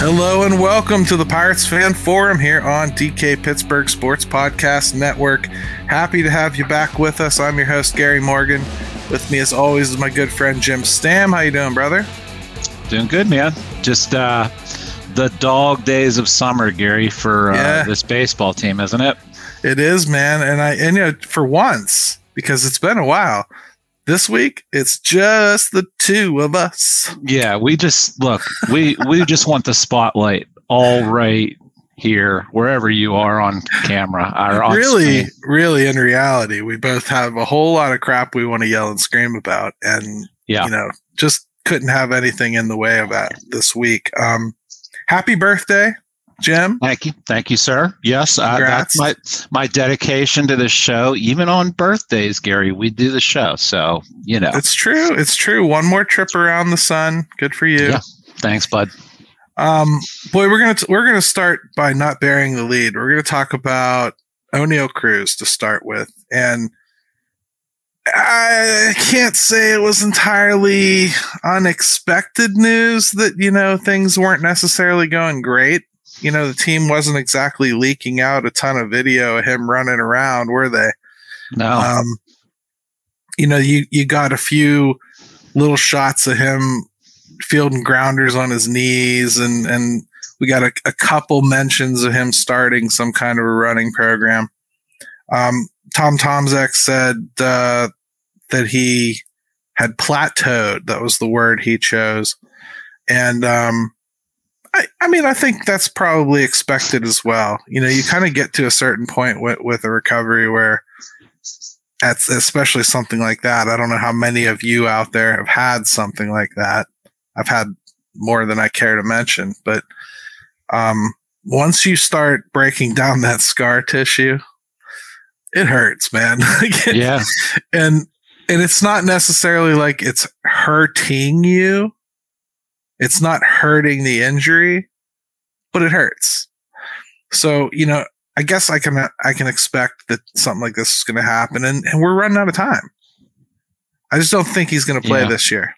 Hello and welcome to the Pirates Fan Forum here on DK Pittsburgh Sports Podcast Network. Happy to have you back with us. I'm your host Gary Morgan. With me, as always, is my good friend Jim Stamm. How you doing, brother? Doing good, man. Just uh, the dog days of summer, Gary, for uh, Yeah. this baseball team, isn't it? It is, man, and I and you know for once because it's been a while. This week, it's just the two of us. Yeah, we just look. We we just want the spotlight all right here, wherever you are on camera. Or on really, screen. really, in reality, we both have a whole lot of crap we want to yell and scream about, and Yeah. you know, just couldn't have anything in the way of that this week. Um, happy birthday, Jim. Thank you, thank you, sir. Yes, uh, that's my my dedication to this show. Even on birthdays, Gary, we do the show. So you know, It's true. It's true. One more trip around the sun. Good for you. Yeah. thanks, bud. Um, boy, we're gonna t- we're gonna start by not bearing the lead. We're gonna talk about Oneil Cruz to start with, and I can't say it was entirely unexpected news that you know things weren't necessarily going great. You know, the team wasn't exactly leaking out a ton of video of him running around, were they? No, Um, you know, you you got a few little shots of him fielding grounders on his knees, and and we got a, a couple mentions of him starting some kind of a running program. Um, Tom Tomczyk said uh, that he had plateaued. That was the word he chose, and um, I, I mean, I think that's probably expected as well. You know, you kind of get to a certain point with, with a recovery where that's especially something like that. I don't know how many of you out there have had something like that. I've had more than I care to mention, but um, once you start breaking down that scar tissue, it hurts, man. yeah, and and it's not necessarily like it's hurting you. It's not hurting the injury, but it hurts. So, you know, I guess I can I can expect that something like this is going to happen and, and we're running out of time. I just don't think he's going to play Yeah. this year.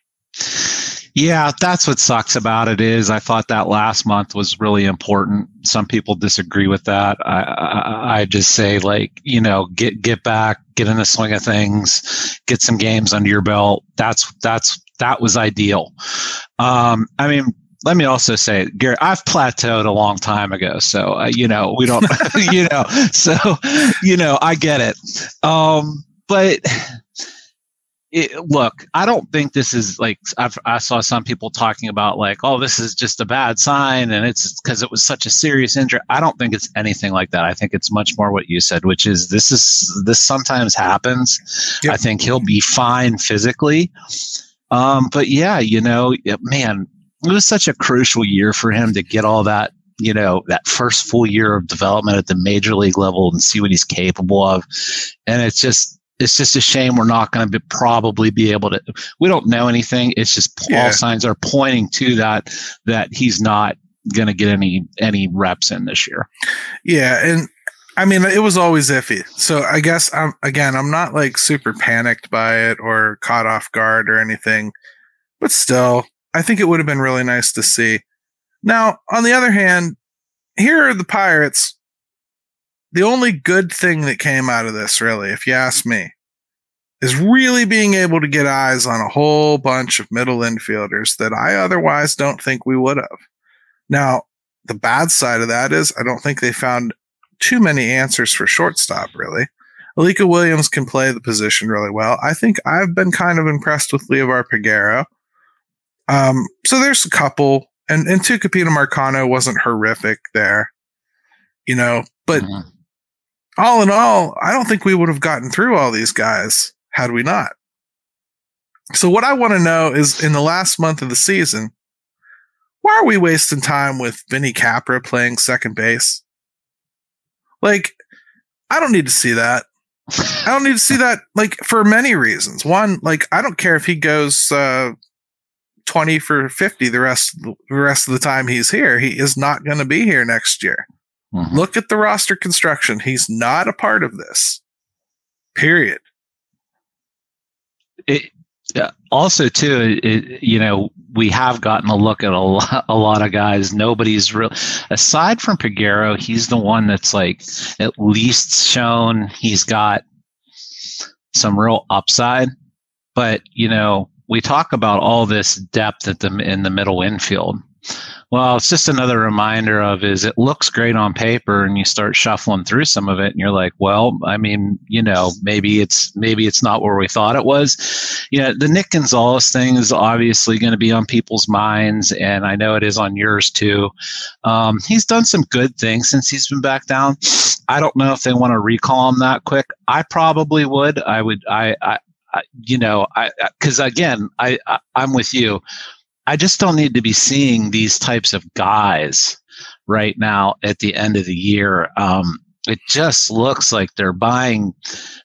Yeah, that's what sucks about it is I thought that last month was really important. Some people disagree with that. I, I, I just say like, you know, get get back, get in the swing of things, get some games under your belt. That's that's that was ideal. Um, I mean, let me also say, Gary, I've plateaued a long time ago, so uh, you know we don't, you know, so you know I get it. Um, but it, look, I don't think this is like I've, I saw some people talking about like, oh, this is just a bad sign, and it's because it was such a serious injury. I don't think it's anything like that. I think it's much more what you said, which is this is this sometimes happens. Yep. I think he'll be fine physically, um, but yeah, you know, man, it was such a crucial year for him to get all that. You know, that first full year of development at the major league level and see what he's capable of. And it's just, it's just a shame we're not going to be, probably be able to. We don't know anything. It's just Yeah. all signs are pointing to that that he's not going to get any any reps in this year. Yeah, and I mean it was always iffy. So I guess I'm again I'm not like super panicked by it or caught off guard or anything, but still I think it would have been really nice to see. Now, on the other hand, here are the Pirates. The only good thing that came out of this, really, if you ask me, is really being able to get eyes on a whole bunch of middle infielders that I otherwise don't think we would have. Now, the bad side of that is I don't think they found too many answers for shortstop, really. Alika Williams can play the position really well. I think I've been kind of impressed with Liover Peguero. Um, so there's a couple, and, and Tucupita Marcano wasn't horrific there, you know, but Mhm. all in all, I don't think we would have gotten through all these guys had we not. So what I want to know is in the last month of the season, why are we wasting time with Vinny Capra playing second base? Like, I don't need to see that. I don't need to see that like for many reasons. One, like I don't care if he goes uh 20 for 50 the rest the rest of the time he's here. He is not going to be here next year. Mm-hmm. Look at the roster construction. He's not a part of this. Period. It, also too it, you know we have gotten a look at a lot, a lot of guys. Nobody's real aside from Peguero he's the one that's like at least shown he's got some real upside. But you know we talk about all this depth at the in the middle infield well, it's just another reminder of is it looks great on paper and you start shuffling through some of it and you're like, well, I mean, you know, maybe it's maybe it's not where we thought it was. You know, the Nick Gonzalez thing is obviously going to be on people's minds and I know it is on yours too. Um, he's done some good things since he's been back down. I don't know if they want to recall him that quick. I probably would. I would I I, I you know, I because again, I, I I'm with you I just don't need to be seeing these types of guys right now at the end of the year. Um, it just looks like they're buying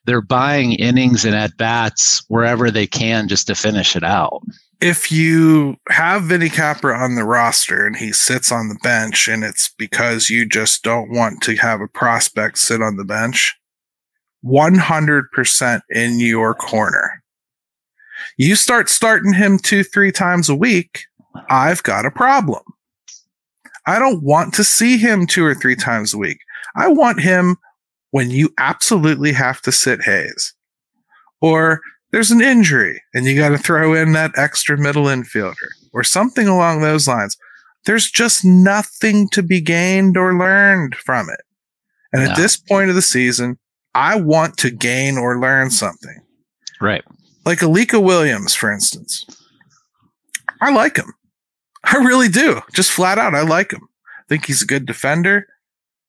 they're buying innings and at bats wherever they can just to finish it out. If you have Vinny Capra on the roster and he sits on the bench and it's because you just don't want to have a prospect sit on the bench, 100% in your corner. You start starting him two, three times a week, I've got a problem. I don't want to see him two or three times a week. I want him when you absolutely have to sit Hayes. Or there's an injury and you got to throw in that extra middle infielder or something along those lines. There's just nothing to be gained or learned from it. And no. at this point of the season, I want to gain or learn something. Right. Like Alika Williams, for instance. I like him. I really do. Just flat out, I like him. I think he's a good defender.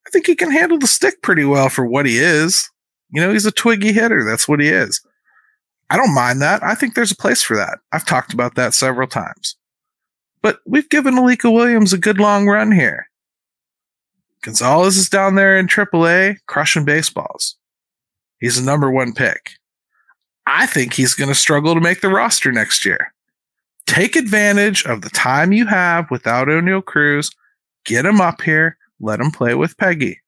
I think he can handle the stick pretty well for what he is. You know, he's a twiggy hitter. That's what he is. I don't mind that. I think there's a place for that. I've talked about that several times. But we've given Alika Williams a good long run here. Gonzalez is down there in AAA crushing baseballs. He's a number one pick. I think he's going to struggle to make the roster next year. Take advantage of the time you have without Oneil Cruz. Get him up here. Let him play with Peggy.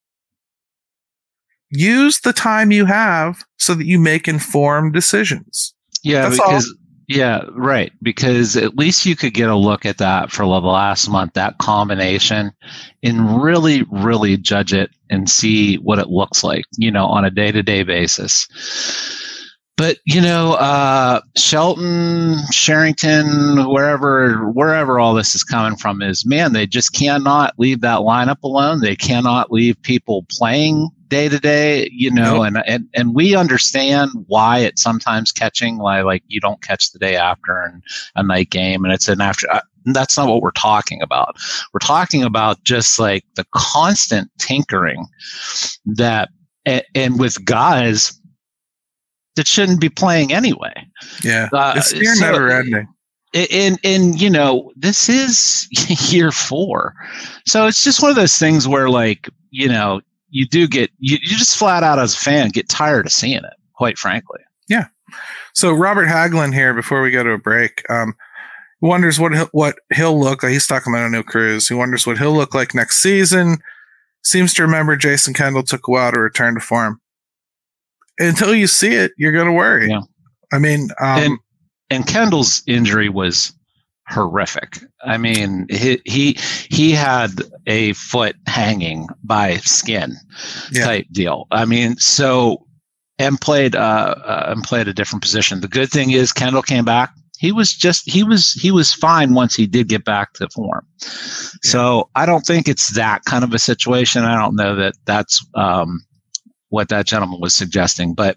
Use the time you have so that you make informed decisions. Yeah, That's because all. yeah, right. Because at least you could get a look at that for the last month, that combination, and really, really judge it and see what it looks like, you know, on a day to day basis but you know, uh, Shelton, Cherington, wherever wherever all this is coming from is man, they just cannot leave that lineup alone. They cannot leave people playing day to day, you know, and, and and we understand why it's sometimes catching why like you don't catch the day after and a night game and it's an after uh, that's not what we're talking about. We're talking about just like the constant tinkering that and, and with guys that shouldn't be playing anyway. Yeah, uh, it's so, never ending. And and you know this is year four, so it's just one of those things where like you know you do get you, you just flat out as a fan get tired of seeing it. Quite frankly. Yeah. So Robert Haglin here before we go to a break. Um, wonders what he'll, what he'll look like. He's talking about a new cruise. He wonders what he'll look like next season. Seems to remember Jason Kendall took a while to return to form until you see it, you're going to worry. Yeah. I mean, um, and, and Kendall's injury was horrific. I mean, he he, he had a foot hanging by skin yeah. type deal. I mean, so and played uh, uh, and played a different position. The good thing is Kendall came back. He was just he was he was fine once he did get back to form. Yeah. So I don't think it's that kind of a situation. I don't know that that's um, what that gentleman was suggesting. But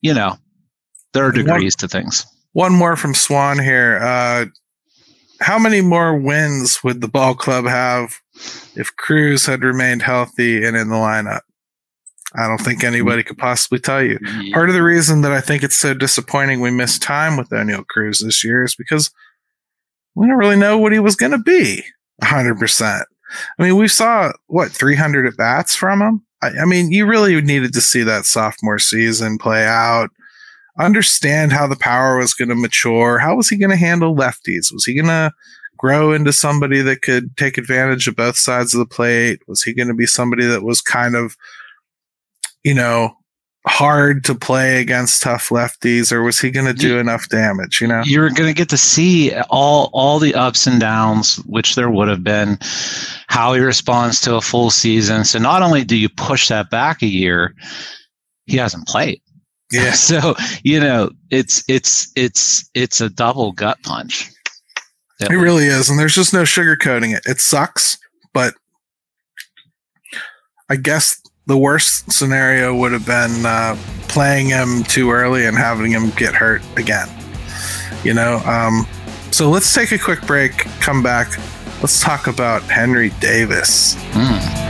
you know, there are degrees one, to things. One more from Swan here. Uh, how many more wins would the ball club have if Cruz had remained healthy and in the lineup? I don't think anybody could possibly tell you. Part of the reason that I think it's so disappointing we missed time with Oneil Cruz this year is because we don't really know what he was going to be 100%. I mean, we saw what 300 at bats from him. I, I mean, you really needed to see that sophomore season play out, understand how the power was going to mature. How was he going to handle lefties? Was he going to grow into somebody that could take advantage of both sides of the plate? Was he going to be somebody that was kind of, you know, hard to play against tough lefties or was he going to do enough damage you know? you're going to get to see all all the ups and downs which there would have been how he responds to a full season. So not only do you push that back a year he hasn't played. Yeah. So you know it's it's it's it's a double gut punch. It really is and there's just no sugarcoating it. It sucks but i guess the worst scenario would have been uh, playing him too early and having him get hurt again. You know, um, so let's take a quick break, come back. Let's talk about Henry Davis. Mm.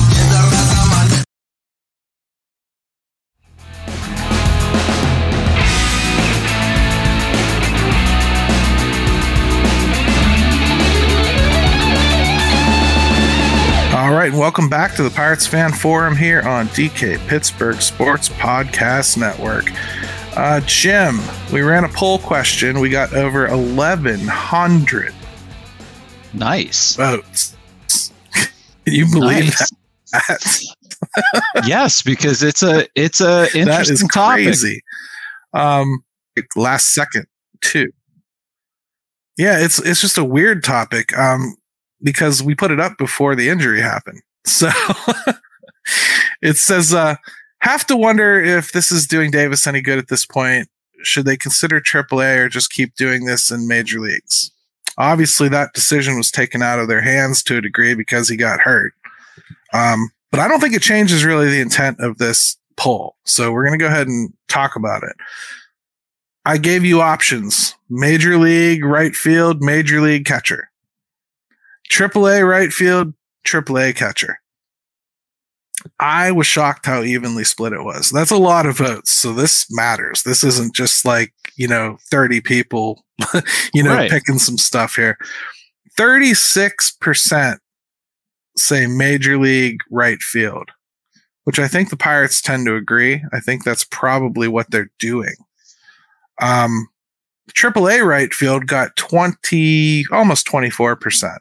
Right, and welcome back to the Pirates Fan Forum here on DK Pittsburgh Sports Podcast Network. Uh, Jim, we ran a poll question. We got over 1,100 nice votes. Can you believe nice. that? yes, because it's a it's a interesting that is crazy. Topic. Um, last second too. Yeah, it's it's just a weird topic. Um, because we put it up before the injury happened. So it says, uh, have to wonder if this is doing Davis any good at this point. Should they consider AAA or just keep doing this in major leagues? Obviously, that decision was taken out of their hands to a degree because he got hurt. Um, but I don't think it changes really the intent of this poll. So we're going to go ahead and talk about it. I gave you options major league right field, major league catcher. AAA right field, AAA catcher. I was shocked how evenly split it was. That's a lot of votes. So this matters. This isn't just like, you know, 30 people, you know, right. picking some stuff here. 36% say major league right field, which I think the Pirates tend to agree. I think that's probably what they're doing. Um, AAA right field got 20, almost 24%.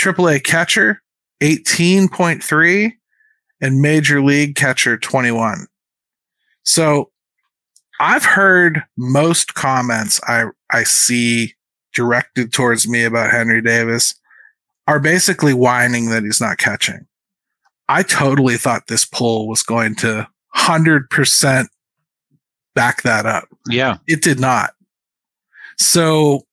AAA catcher 18.3 and major league catcher 21. So I've heard most comments I I see directed towards me about Henry Davis are basically whining that he's not catching. I totally thought this poll was going to 100% back that up. Yeah. It did not. So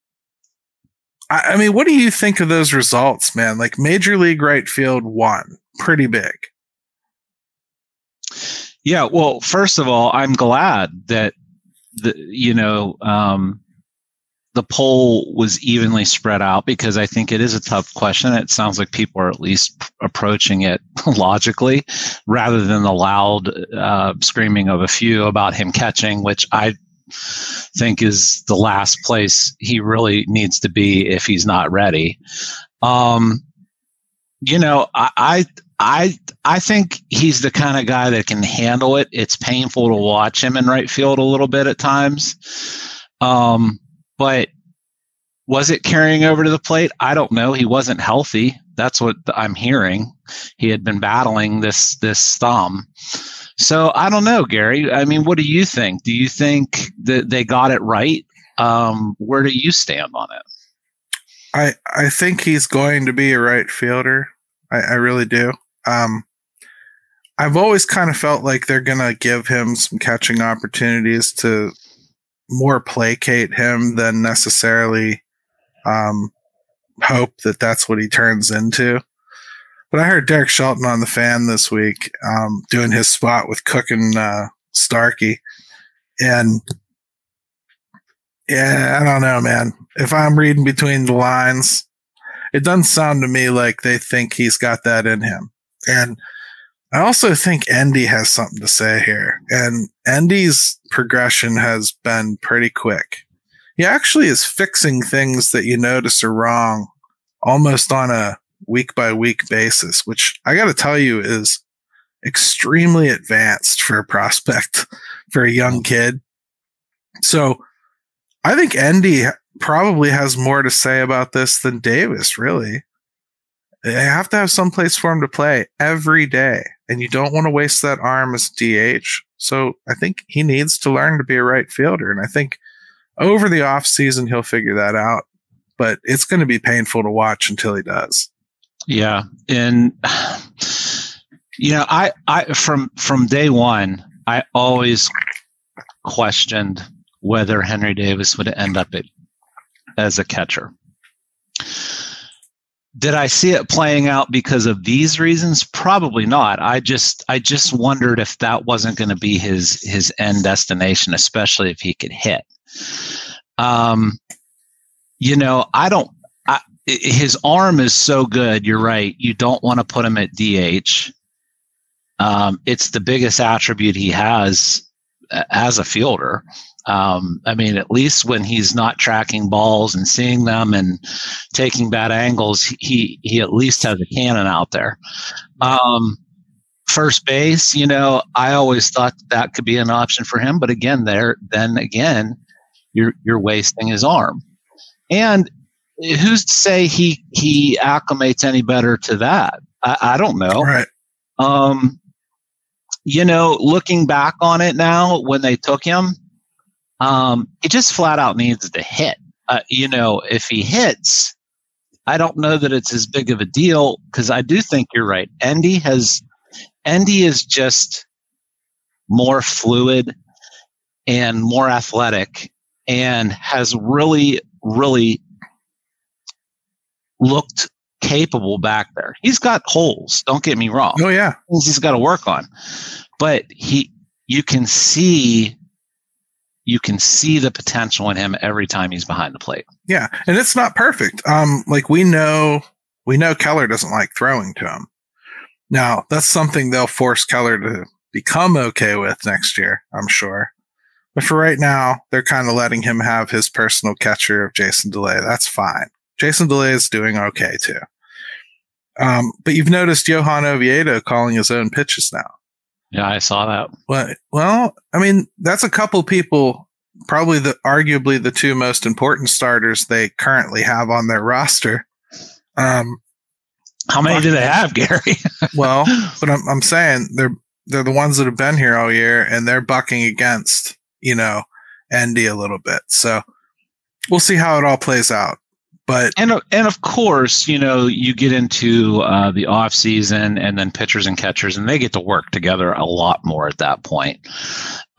I, I mean, what do you think of those results, man? Like Major League Right Field won pretty big. Yeah, well, first of all, I'm glad that the you know um, the poll was evenly spread out because I think it is a tough question. It sounds like people are at least approaching it logically rather than the loud uh, screaming of a few about him catching, which I think is the last place he really needs to be if he's not ready. Um, you know, I, I I I think he's the kind of guy that can handle it. It's painful to watch him in right field a little bit at times. Um, but was it carrying over to the plate? I don't know. He wasn't healthy. That's what I'm hearing. He had been battling this this thumb. So I don't know, Gary. I mean, what do you think? Do you think that they got it right Um, where do you stand on it? I I think he's going to be a right fielder. I, I really do. Um, I've always kind of felt like they're to give him some catching opportunities to more placate him than necessarily um, hope that that's what he turns into. But I heard Derek Shelton on the fan this week um, doing his spot with Cook and uh, Starkey, and yeah, I don't know, man. If I'm reading between the lines, it doesn't sound to me like they think he's got that in him. And I also think Endy has something to say here. And Endy's progression has been pretty quick. He actually is fixing things that you notice are wrong almost on a week by week basis, which I got to tell you is extremely advanced for a prospect for a young mm-hmm. kid. So I think Endy probably has more to say about this than Davis, really. They have to have some place for him to play every day, and you don't want to waste that arm as DH. So I think he needs to learn to be a right fielder, and I think over the off season he'll figure that out. But it's going to be painful to watch until he does. Yeah, and you know, I I from from day one, I always questioned whether Henry Davis would end up at, as a catcher. Did I see it playing out because of these reasons? Probably not. I just I just wondered if that wasn't going to be his his end destination, especially if he could hit. Um, you know, I don't. His arm is so good. You're right. You don't want to put him at DH. Um, it's the biggest attribute he has as a fielder. Um, I mean, at least when he's not tracking balls and seeing them and taking bad angles, he he at least has a cannon out there. Um, first base, you know, I always thought that could be an option for him, but again, there then again, you're you're wasting his arm. And who's to say he he acclimates any better to that? I, I don't know. Right. Um, you know, looking back on it now, when they took him, um, he just flat out needs to hit. Uh, you know, if he hits, I don't know that it's as big of a deal because I do think you're right. Endy has, Endy is just more fluid and more athletic and has really, really looked capable back there. He's got holes, don't get me wrong. Oh yeah. Things he's got to work on. But he you can see you can see the potential in him every time he's behind the plate. Yeah, and it's not perfect. Um, like we know, we know Keller doesn't like throwing to him. Now that's something they'll force Keller to become okay with next year, I'm sure. But for right now, they're kind of letting him have his personal catcher of Jason Delay. That's fine. Jason Delay is doing okay too. Um, but you've noticed Johan Oviedo calling his own pitches now. Yeah, I saw that. Well, well, I mean, that's a couple people, probably the arguably the two most important starters they currently have on their roster. Um, How many do they have, Gary? well, but I'm, I'm saying they're they're the ones that have been here all year, and they're bucking against you know Endy a little bit. So we'll see how it all plays out. But and and of course, you know, you get into uh, the off season, and then pitchers and catchers, and they get to work together a lot more at that point.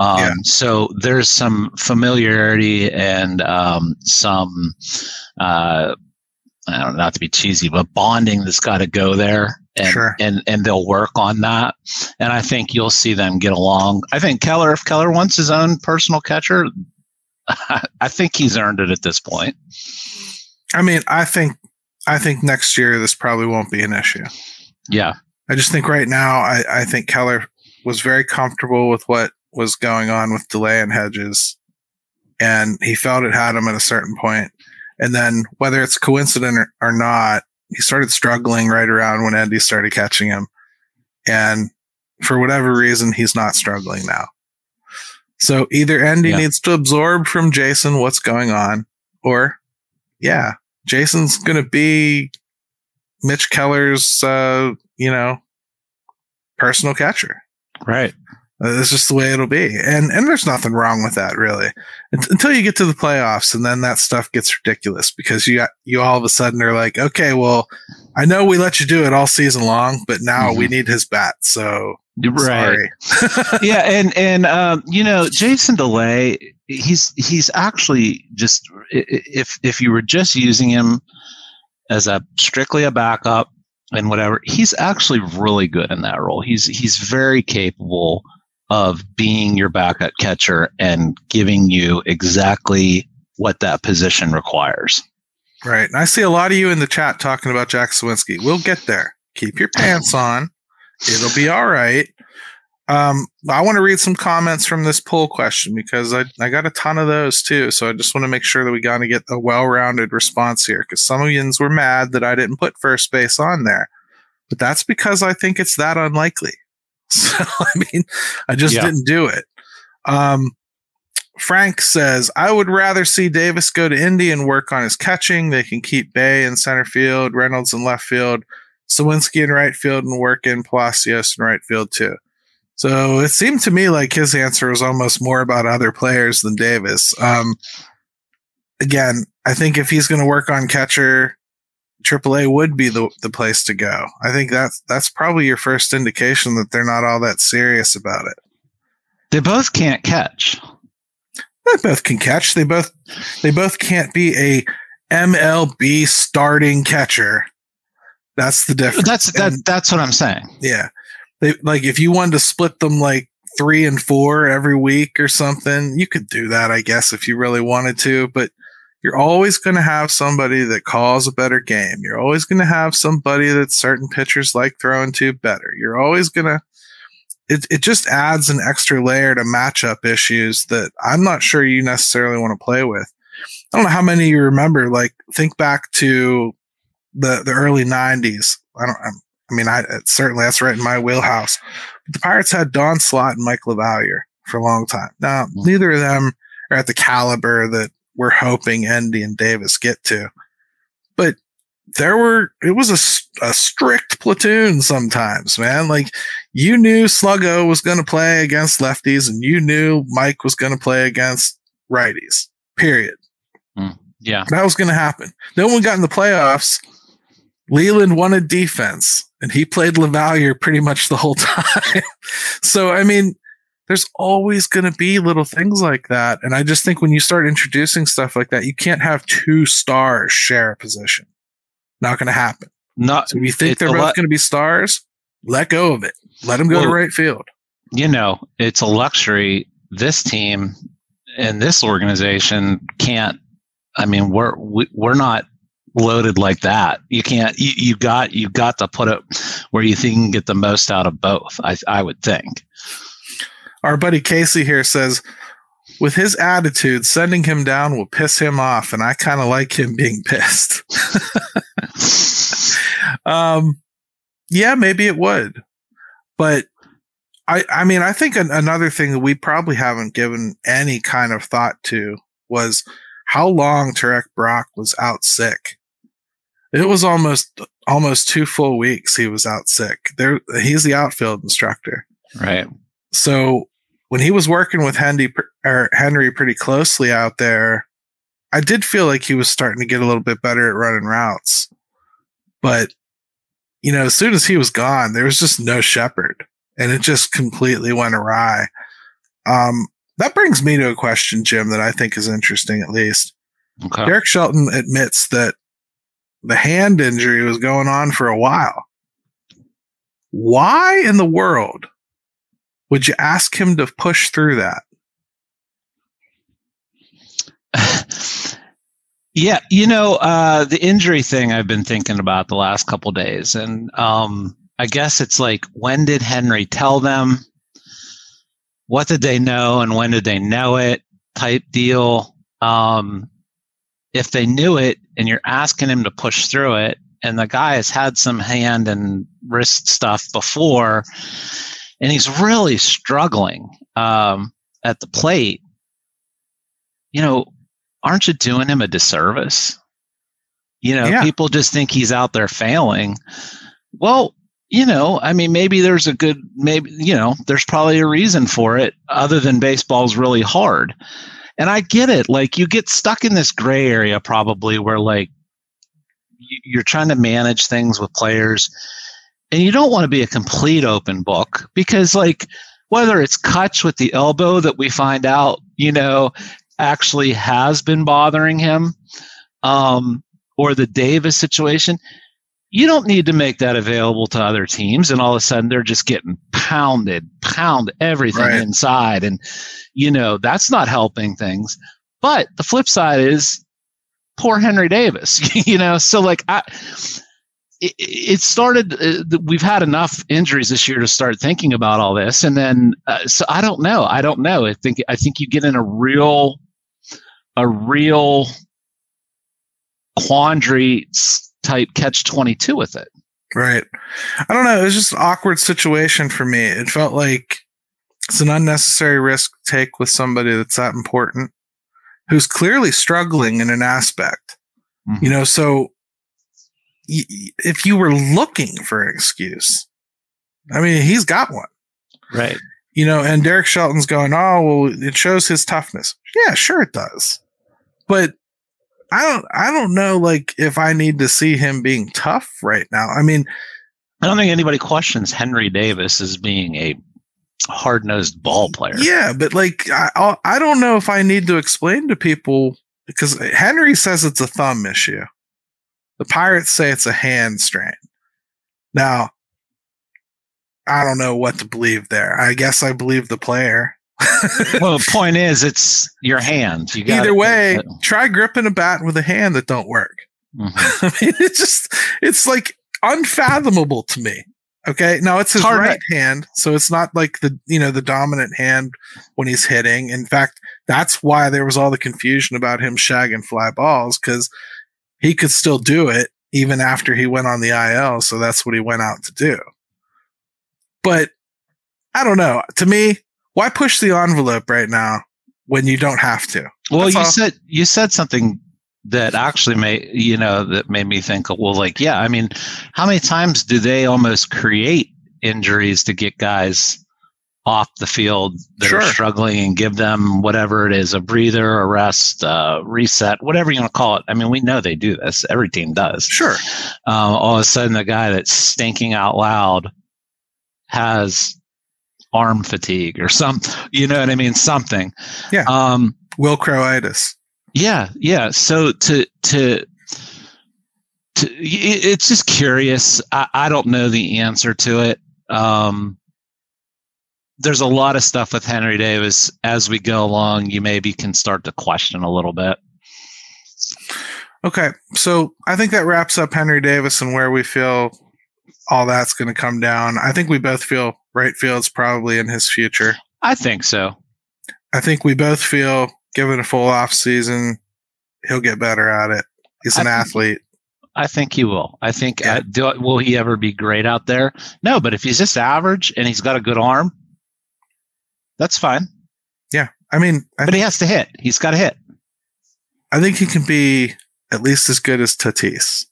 Um, yeah. So there's some familiarity and um, some, uh, I don't know, not to be cheesy, but bonding that's got to go there. And, sure. and and they'll work on that, and I think you'll see them get along. I think Keller, if Keller wants his own personal catcher, I think he's earned it at this point. I mean, I think I think next year this probably won't be an issue. Yeah. I just think right now I, I think Keller was very comfortable with what was going on with delay and hedges. And he felt it had him at a certain point. And then whether it's coincident or, or not, he started struggling right around when Endy started catching him. And for whatever reason, he's not struggling now. So either Endy yeah. needs to absorb from Jason what's going on, or yeah, Jason's going to be Mitch Keller's, uh, you know, personal catcher. Right. That's just the way it'll be, and and there's nothing wrong with that really, until you get to the playoffs, and then that stuff gets ridiculous because you got you all of a sudden are like, okay, well, I know we let you do it all season long, but now mm-hmm. we need his bat, so right, yeah, and and um, you know, Jason Delay, he's he's actually just if if you were just using him as a strictly a backup and whatever, he's actually really good in that role. He's he's very capable of being your backup catcher and giving you exactly what that position requires. Right. And I see a lot of you in the chat talking about Jack Suwinski. We'll get there. Keep your pants on. It'll be all right. Um, I want to read some comments from this poll question because I, I got a ton of those too. So I just want to make sure that we got to get a well rounded response here because some of you were mad that I didn't put first base on there. But that's because I think it's that unlikely. So, I mean, I just yeah. didn't do it. Um, Frank says, I would rather see Davis go to Indy and work on his catching. They can keep Bae in center field, Reynolds in left field, Suwinski in right field, and work in Palacios in right field too. So it seemed to me like his answer was almost more about other players than Davis. Um, again, I think if he's going to work on catcher, AAA would be the, the place to go. I think that's that's probably your first indication that they're not all that serious about it. They both can't catch. They both can catch. They both they both can't be a MLB starting catcher. That's the difference. That's that. And, that's what I'm saying. Yeah, they like if you wanted to split them like three and four every week or something, you could do that, I guess, if you really wanted to. But you're always going to have somebody that calls a better game. You're always going to have somebody that certain pitchers like throwing to better. You're always going to, it, it just adds an extra layer to matchup issues that I'm not sure you necessarily want to play with. I don't know how many you remember, like think back to the, the early nineties. I don't, I mean, I certainly that's right in my wheelhouse. But the Pirates had Don Slaught and Mike LaValliere for a long time. Now, neither of them are at the caliber that we're hoping Endy and Davis get to. But there were, it was a, a strict platoon sometimes, man. Like you knew Sluggo was going to play against lefties and you knew Mike was going to play against righties, period. Mm, yeah. That was going to happen. No one got in the playoffs. Leyland wanted defense and he played LaValliere pretty much the whole time. so, I mean, there's always going to be little things like that. And I just think when you start introducing stuff like that, you can't have two stars share a position. Not going to happen. Not so if you think they're both going to be stars, let go of it. Let them go well, to right field. You know, it's a luxury. This team and this organization can't. I mean, we're we, are we are not loaded like that. You can't. You, you got you got to put it where you think you can get the most out of both. I I would think. Our buddy Casey here says, with his attitude, sending him down will piss him off, and I kind of like him being pissed. um, yeah, maybe it would, but I, I mean, I think an, another thing that we probably haven't given any kind of thought to was how long Tarrik Brock was out sick. It was almost almost two full weeks he was out sick. There, he's the outfield instructor, right? So when he was working with Henry or Henry pretty closely out there, I did feel like he was starting to get a little bit better at running routes. But you know, as soon as he was gone, there was just no shepherd and it just completely went awry. Um, that brings me to a question, Jim, that I think is interesting, at least. Okay. Derek Shelton admits that the hand injury was going on for a while. Why in the world would you ask him to push through that? yeah, you know, uh, the injury thing I've been thinking about the last couple days, and um, I guess it's like, when did Henry tell them? What did they know, and when did they know it? Type deal. Um, if they knew it, and you're asking him to push through it, and the guy has had some hand and wrist stuff before and he's really struggling um, at the plate, you know, aren't you doing him a disservice? You know, yeah. people just think he's out there failing. Well, you know, I mean, maybe there's a good, maybe, you know, there's probably a reason for it other than baseball's really hard. And I get it. Like, you get stuck in this gray area probably where, like, you're trying to manage things with players and you don't want to be a complete open book because, like, whether it's Kutch with the elbow that we find out, you know, actually has been bothering him, um, or the Davis situation, you don't need to make that available to other teams and all of a sudden they're just getting pounded pound everything right. inside and you know that's not helping things. But the flip side is poor henry davis you know? So like i it, it started uh, we've had enough injuries this year to start thinking about all this and then uh, so i don't know i don't know. I think i think you get in a real a real quandary type catch 22 with it. Right. I don't know. It was just an awkward situation for me. It felt like it's an unnecessary risk to take with somebody that's that important who's clearly struggling in an aspect. Mm-hmm. You know, so y- if you were looking for an excuse, I mean, he's got one. Right. You know, and Derek Shelton's going, oh, well, it shows his toughness. Yeah, sure it does. But I don't I don't know like if I need to see him being tough right now. I mean, I don't think anybody questions Henry Davis as being a hard nosed ball player. Yeah, but like I I don't know if I need to explain to people because Henry says it's a thumb issue. The Pirates say it's a hand strain. Now, I don't know what to believe there. I guess I believe the player well, the point is, it's your hand. You Either way, try gripping a bat with a hand that don't work. Mm-hmm. I mean, it's just, it's like unfathomable to me. Okay. Now it's his right to- hand. So it's not like the, you know, the dominant hand when he's hitting. In fact, that's why there was all the confusion about him shagging fly balls because he could still do it even after he went on the IL. So that's what he went out to do. But I don't know. To me, why push the envelope right now when you don't have to? Well, That's you all. said you said something that actually made you know that made me think well like yeah i mean how many times do they almost create injuries to get guys off the field that sure. are struggling and give them whatever it is a breather a rest uh, reset whatever you want to call it i mean we know they do this every team does sure um, all of a sudden the guy that's stinking out loud has arm fatigue or some, you know what I mean? Something. Yeah. Um, Wilcroitis. Yeah. Yeah. So to, to, to, it's just curious. I, I don't know the answer to it. Um, there's a lot of stuff with Henry Davis as we go along. You maybe can start to question a little bit. Okay, so I think that wraps up Henry Davis and where we feel all that's going to come down. I think we both feel right field's probably in his future. I think so. I think we both feel given a full off season, he'll get better at it. He's an I athlete. I think he will. I think yeah. uh, do, will he ever be great out there? No, but if he's just average and he's got a good arm, that's fine. Yeah, I mean, I but he has to hit. He's got to hit. I think he can be at least as good as Tatis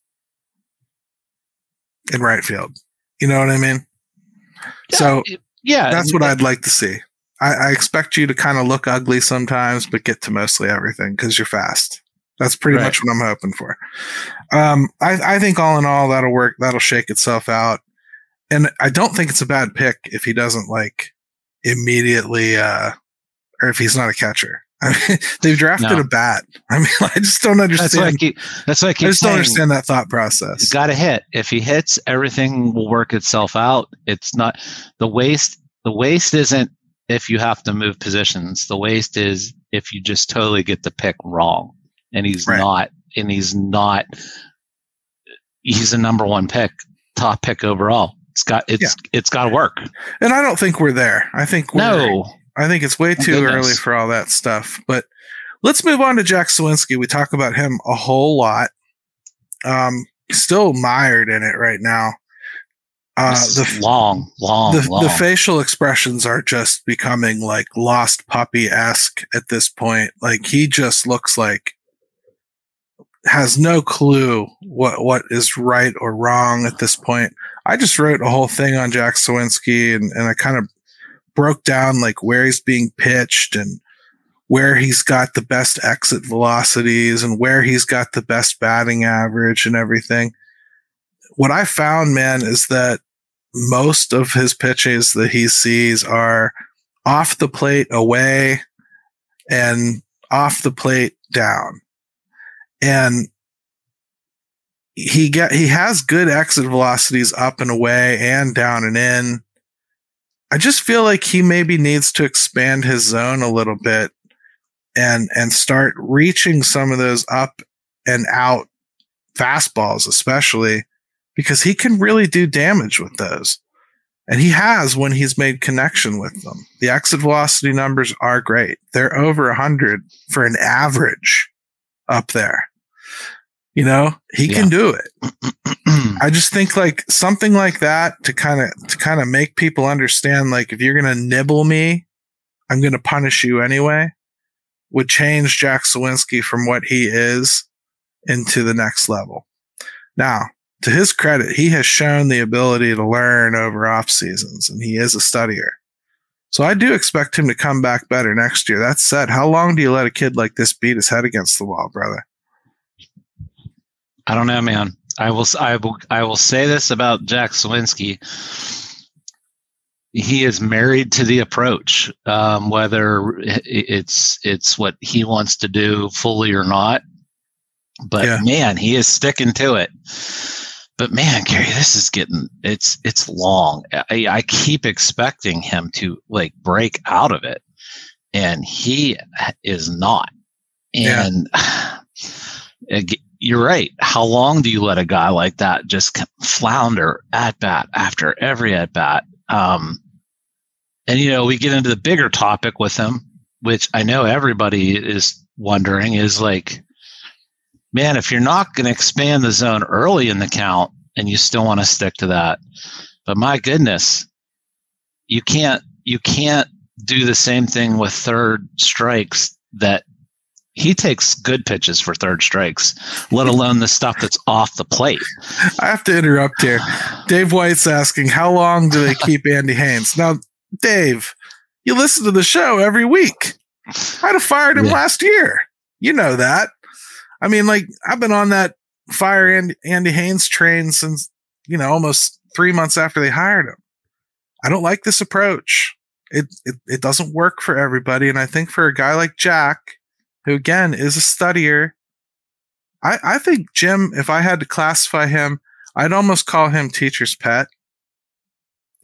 in right field. You know what I mean? Yeah, so yeah, that's what I'd like to see. I, I expect you to kind of look ugly sometimes, but get to mostly everything because you're fast. That's pretty right. much what I'm hoping for. Um, I, I think all in all that'll work. That'll shake itself out, and I don't think it's a bad pick if he doesn't like immediately, uh, or if he's not a catcher. I mean, they've drafted no. a bat. I mean, I just don't understand. That's why I, keep, that's why I, I just saying, don't understand that thought process. Got to hit. If he hits, everything will work itself out. It's not the waste. The waste isn't if you have to move positions. The waste is if you just totally get the pick wrong, and he's right. not. And he's not. He's a number one pick, top pick overall. It's got it's yeah. it's got to work. And I don't think we're there. I think no. I think it's way too early for all that stuff. But let's move on to Jack Suwinski. We talk about him a whole lot. Um, still mired in it right now. Uh, the long, long, the, long. the facial expressions are just becoming like lost puppy esque at this point. Like he just looks like has no clue what what is right or wrong at this point. I just wrote a whole thing on Jack Suwinski and, and I kind of broke down like where he's being pitched and where he's got the best exit velocities and where he's got the best batting average and everything. What I found, man, is that most of his pitches that he sees are off the plate away and off the plate down. And he get he has good exit velocities up and away and down and in. I just feel like he maybe needs to expand his zone a little bit and and start reaching some of those up and out fastballs especially because he can really do damage with those. And he has when he's made connection with them. The exit velocity numbers are great. They're over 100 for an average up there. You know, he yeah. can do it. I just think like something like that to kind of to kind of make people understand like if you're going to nibble me, I'm going to punish you anyway would change Jack Suwinski from what he is into the next level. Now, to his credit, he has shown the ability to learn over off seasons and he is a studier. So I do expect him to come back better next year. That said, how long do you let a kid like this beat his head against the wall, brother? I don't know, man. I will I will I will say this about Jack Suwinski. He is married to the approach, um, whether it's it's what he wants to do fully or not. But yeah. man, he is sticking to it but man, Gary, this is getting it's it's long. I, I keep expecting him to like break out of it, and he is not. And yeah. You're right. How long do you let a guy like that just flounder at bat after every at bat? Um, and you know, we get into the bigger topic with him, which I know everybody is wondering is like man, if you're not going to expand the zone early in the count and you still want to stick to that, but my goodness, you can't you can't do the same thing with third strikes that he takes good pitches for third strikes, let alone the stuff that's off the plate. I have to interrupt here. Dave White's asking, how long do they keep Andy Haines? Now, Dave, you listen to the show every week. I'd have fired him yeah. last year. You know that. I mean, like I've been on that fire Andy, Andy Haines train since you know almost three months after they hired him. I don't like this approach. It, it it doesn't work for everybody, and I think for a guy like Jack, who again is a studier, I I think Jim, if I had to classify him, I'd almost call him teacher's pet.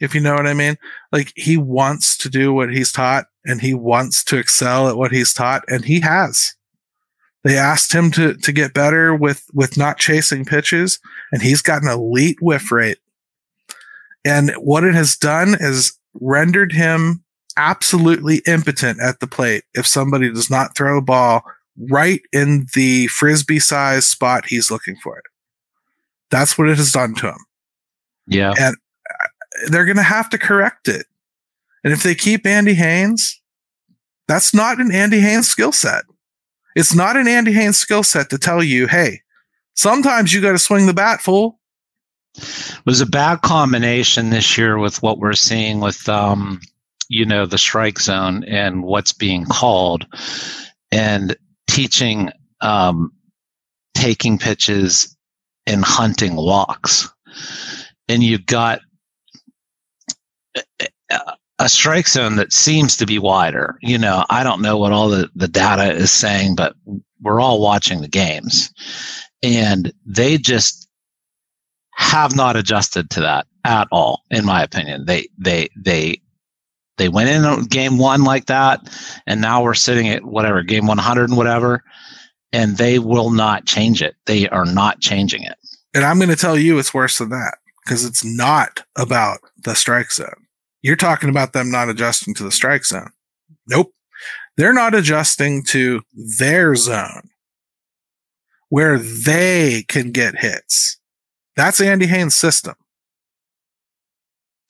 If you know what I mean, like he wants to do what he's taught, and he wants to excel at what he's taught, and he has. They asked him to to get better with with not chasing pitches, and he's got an elite whiff rate. And what it has done is rendered him absolutely impotent at the plate if somebody does not throw a ball right in the frisbee size spot he's looking for it. That's what it has done to him. Yeah. And uh, they're going to have to correct it. And if they keep Andy Haines, that's not an Andy Haines skill set. It's not an Andy Haines skill set to tell you, hey, sometimes you got to swing the bat full. It was a bad combination this year with what we're seeing with, um, you know, the strike zone and what's being called, and teaching um, taking pitches and hunting walks. And you've got a strike zone that seems to be wider. You know, I don't know what all the, the data is saying, but we're all watching the games. And they just have not adjusted to that at all, in my opinion. They they they they went in game one like that, and now we're sitting at whatever, game 100 and whatever, and they will not change it. They are not changing it. And I'm going to tell you it's worse than that because it's not about the strike zone. You're talking about them not adjusting to the strike zone. Nope. They're not adjusting to their zone where they can get hits. That's Andy Haines' system.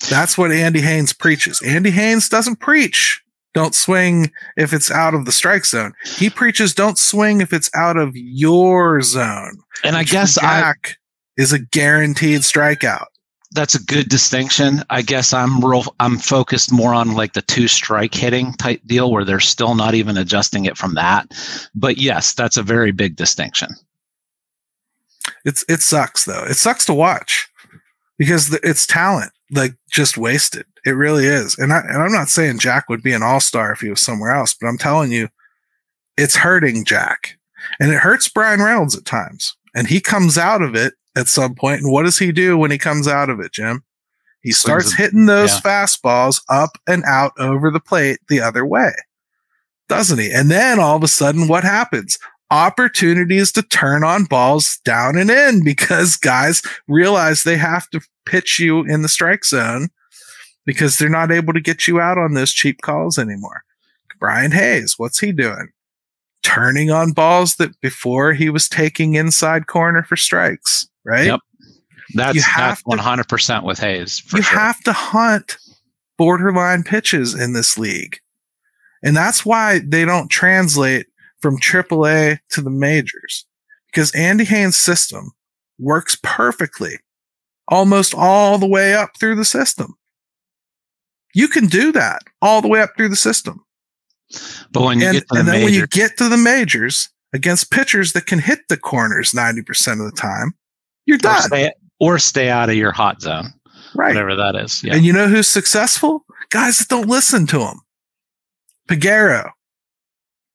That's what Andy Haines preaches. Andy Haines doesn't preach don't swing if it's out of the strike zone. He preaches don't swing if it's out of your zone. And I guess Jack I, is a guaranteed strikeout. that's a good distinction. I guess I'm real. I'm focused more on like the two strike hitting type deal where they're still not even adjusting it from that. But yes, that's a very big distinction. It's it sucks though. It sucks to watch because it's talent like just wasted. It really is. And I and I'm not saying Jack would be an all star if he was somewhere else, but I'm telling you, it's hurting Jack, and it hurts Bryan Reynolds at times. And he comes out of it at some point. And what does he do when he comes out of it, Jim? He starts hitting those yeah. fastballs up and out over the plate the other way, doesn't he? And then all of a sudden, what happens? Opportunities to turn on balls down and in because guys realize they have to pitch you in the strike zone because they're not able to get you out on those cheap calls anymore. Brian Hayes, what's he doing? turning on balls that before he was taking inside corner for strikes, right? Yep. That's, you have that's 100% with Hayes. you sure. have to hunt borderline pitches in this league. And that's why they don't translate from AAA to the majors because Andy Haines' system works perfectly almost all the way up through the system. You can do that all the way up through the system. But when you and, get to the and then majors, when you get to the majors against pitchers that can hit the corners 90% of the time, you're done. Or stay, or stay out of your hot zone. Right. Whatever that is. Yeah. And you know who's successful? Guys that don't listen to him. Peguero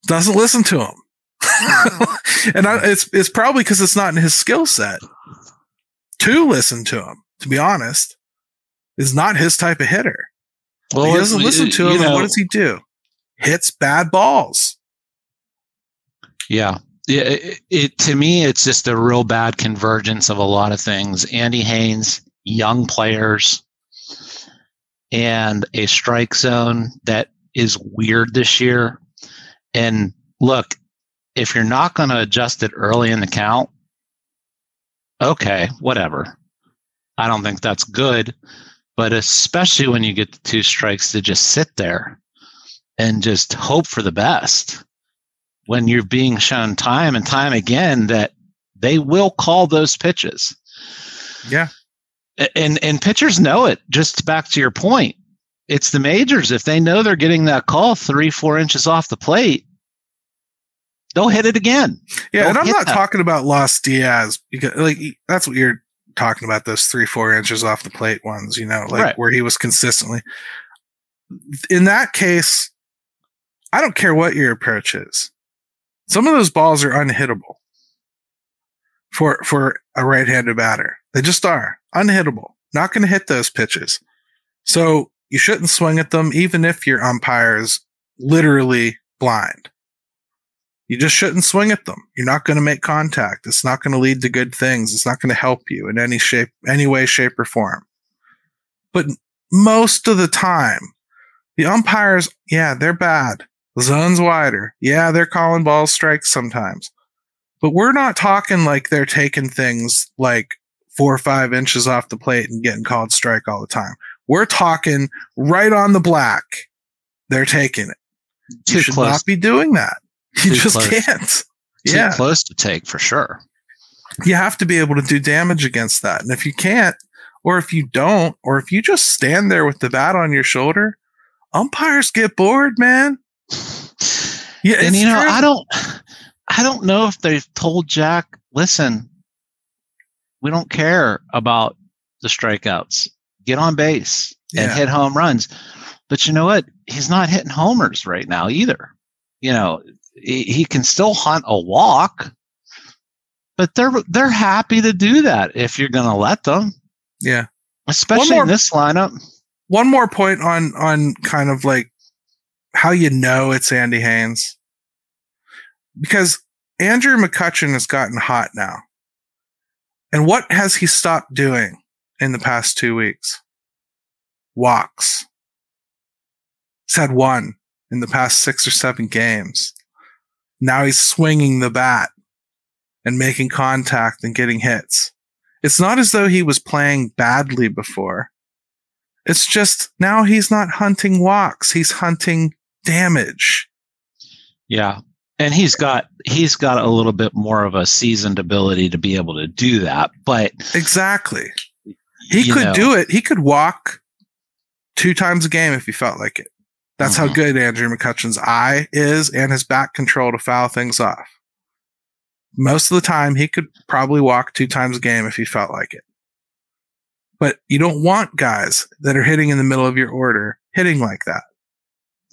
doesn't listen to him. and I, it's it's probably because it's not in his skill set to listen to him. To be honest, is not his type of hitter. Well, he doesn't listen to him. Know, what does he do? hits bad balls. Yeah. Yeah, it, it, to me, it's just a real bad convergence of a lot of things. Andy Haines, young players, and a strike zone that is weird this year. And look, if you're not going to adjust it early in the count, okay, whatever. I don't think that's good. But especially when you get the two strikes to just sit there and just hope for the best when you're being shown time and time again that they will call those pitches. Yeah. And and pitchers know it. Just back to your point, it's the majors. If they know they're getting that call three, four inches off the plate, they'll hit it again. Yeah, and I'm not that. talking about Laz Diaz because like that's what you're talking about those three, four inches off the plate ones. You know, like right. where he was consistently. In that case, I don't care what your approach is. Some of those balls are unhittable for for a right-handed batter. They just are unhittable. Not going to hit those pitches. So you shouldn't swing at them, even if your umpire is literally blind. You just shouldn't swing at them. You're not going to make contact. It's not going to lead to good things. It's not going to help you in any shape, any way, shape, or form. But most of the time, the umpires, yeah, they're bad. The zone's wider. Yeah, they're calling balls strikes sometimes. But we're not talking like they're taking things like four or five inches off the plate and getting called strike all the time. We're talking right on the black. They're taking it. Too you should close. not be doing that. You Too just close. can't. Too yeah. close to take for sure. You have to be able to do damage against that. And if you can't, or if you don't, or if you just stand there with the bat on your shoulder, umpires get bored, man. Yeah, and you know, true. I don't, I don't know if they've told Jack, listen, we don't care about the strikeouts. Get on base yeah. and hit home runs. But you know what? He's not hitting homers right now either. You know, he, can still hunt a walk, but they're they're happy to do that if you're going to let them. Yeah, especially more, in this lineup. One more point on on kind of like how you know it's Andy Haines. Because Andrew McCutchen has gotten hot now. And what has he stopped doing in the past two weeks? Walks. He's had one in the past six or seven games. Now he's swinging the bat and making contact and getting hits. It's not as though he was playing badly before. It's just now he's not hunting walks. He's hunting damage. Yeah. And he's got he's got a little bit more of a seasoned ability to be able to do that. But Exactly. He could know. do it. He could walk two times a game if he felt like it. That's how Mhm. good Andrew McCutchen's eye is and his back control to foul things off. Most of the time, he could probably walk two times a game if he felt like it. But you don't want guys that are hitting in the middle of your order hitting like that.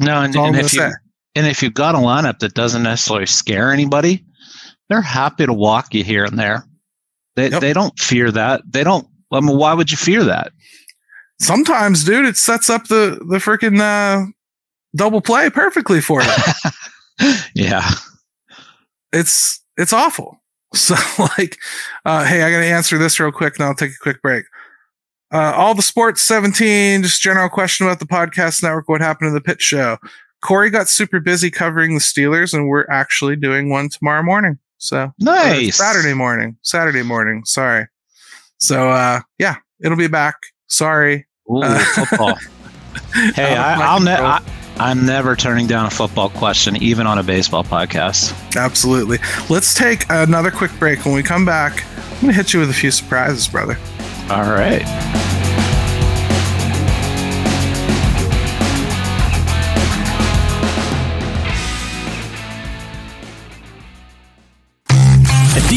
No, and, That's all I'm and if you say. and if you've got a lineup that doesn't necessarily scare anybody, they're happy to walk you here and there. They Yep. they don't fear that. They don't. I mean, why would you fear that? Sometimes, dude, it sets up the the freaking uh, double play perfectly for you. Yeah. it's it's awful. So like, uh, hey, I got to answer this real quick, and I'll take a quick break. Uh, all the sports 17, just general question about the podcast network. What happened to the pit show? Corey got super busy covering the Steelers, and we're actually doing one tomorrow morning. So uh, Nice. Saturday morning. Saturday morning. Sorry. So uh, yeah, it'll be back. Sorry. Ooh, Uh, football. Hey, Out of my I, I'll ne- I, I'm never turning down a football question, even on a baseball podcast. Absolutely. Let's take another quick break. When we come back, I'm gonna hit you with a few surprises, brother. All right.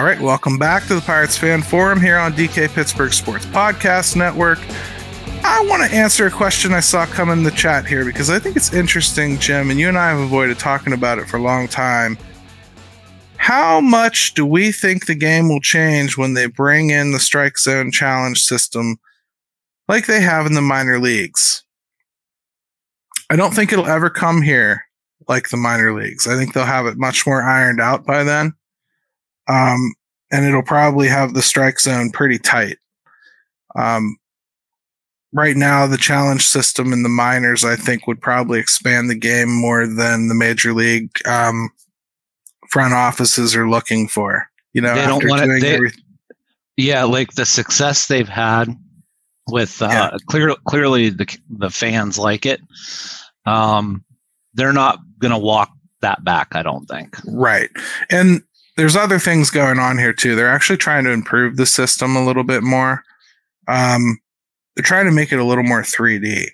All right, welcome back to the Pirates Fan Forum here on DK Pittsburgh Sports Podcast Network. I want to answer a question I saw come in the chat here because I think it's interesting, Jim, and you and I have avoided talking about it for a long time. How much do we think the game will change when they bring in the strike zone challenge system like they have in the minor leagues? I don't think it'll ever come here like the minor leagues. I think they'll have it much more ironed out by then um, and it'll probably have the strike zone pretty tight. Um, right now, the challenge system in the minors, I think, would probably expand the game more than the major league um, front offices are looking for. You know, They don't want it- they- everything- Yeah, like the success they've had with uh, Yeah. clear, clearly the the fans like it. Um, they're not going to walk that back. I don't think. Right. And there's other things going on here too. They're actually trying to improve the system a little bit more. Um, they're trying to make it a little more 3D.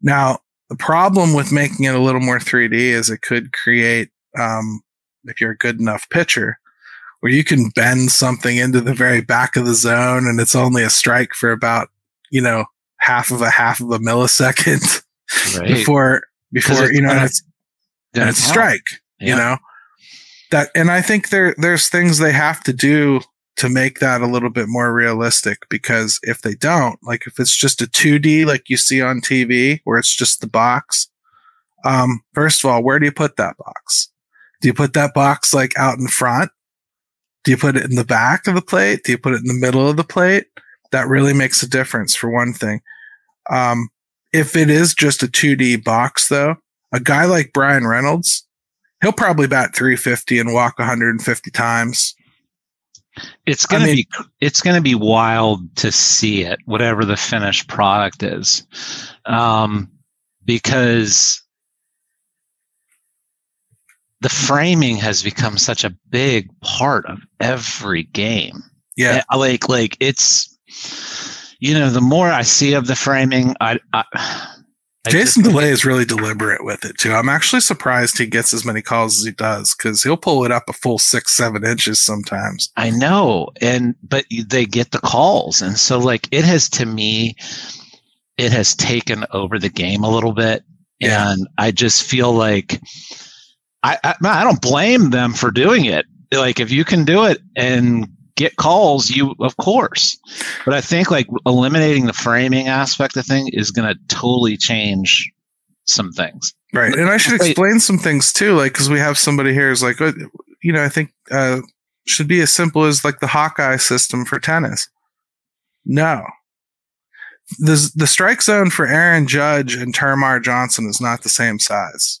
Now, the problem with making it a little more 3D is it could create, um, if you're a good enough pitcher, where you can bend something into the very back of the zone and it's only a strike for about, you know, half of a half of a millisecond Right. before, before, you know, it's, it's a strike you know that and i think there there's things they have to do to make that a little bit more realistic because if they don't like if it's just a 2d like you see on tv where it's just the box um first of all where do you put that box? Do you put that box like out in front? Do you put it in the back of the plate? Do you put it in the middle of the plate? That really makes a difference for one thing. Um if it is just a 2d box though a guy like bryan reynolds he'll probably bat 350 and walk 150 times. It's gonna mean- be it's gonna be wild to see it, whatever the finished product is, um, because the framing has become such a big part of every game. Yeah, Uh, like like it's you know the more I see of the framing, I, I, I Jason just- DeLay is really deliberate with it too. I'm actually surprised he gets as many calls as he does because he'll pull it up a full six, seven inches sometimes. I know, and but they get the calls, and so like it has to me, it has taken over the game a little bit, Yeah. and I just feel like I, I I don't blame them for doing it. Like if you can do it and get calls, you of course. But I think like eliminating the framing aspect of thing is going to totally change some things. Right. And I should explain some things too, like because we have somebody here who's like, you know, I think uh, should be as simple as like the Hawkeye system for tennis. No. The, the strike zone for Aaron Judge and Termarr Johnson is not the same size.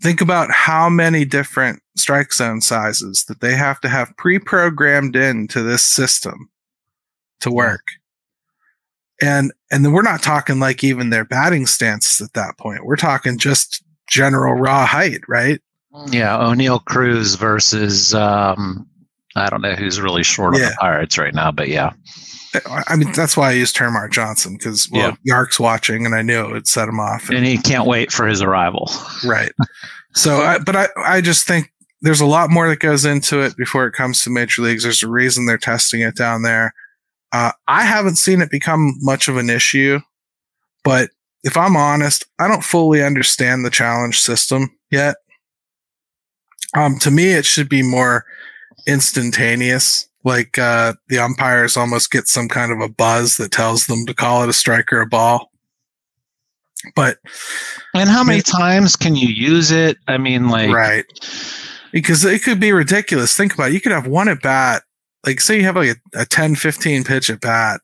Think about how many different strike zone sizes that they have to have pre-programmed into this system to work. And and then we're not talking like even their batting stance at that point. We're talking just general raw height, right? Yeah, Oneil Cruz versus um, I don't know who's really short yeah. on the Pirates right now, but yeah. I mean, that's why I used Termarr Johnson because well, yeah. Yark's watching, and I knew it would set him off. And, and he can't wait for his arrival. Right. so, I, but I, I just think there's a lot more that goes into it before it comes to major leagues. There's a reason they're testing it down there. Uh, I haven't seen it become much of an issue, but if I'm honest, I don't fully understand the challenge system yet. Um, to me, it should be more instantaneous. Like uh, the umpires almost get some kind of a buzz that tells them to call it a strike or a ball. But and how many it, times can you use it? I mean, like right because it could be ridiculous. Think about it. You could have one at bat, like say you have like a, a 10, 15 pitch at bat.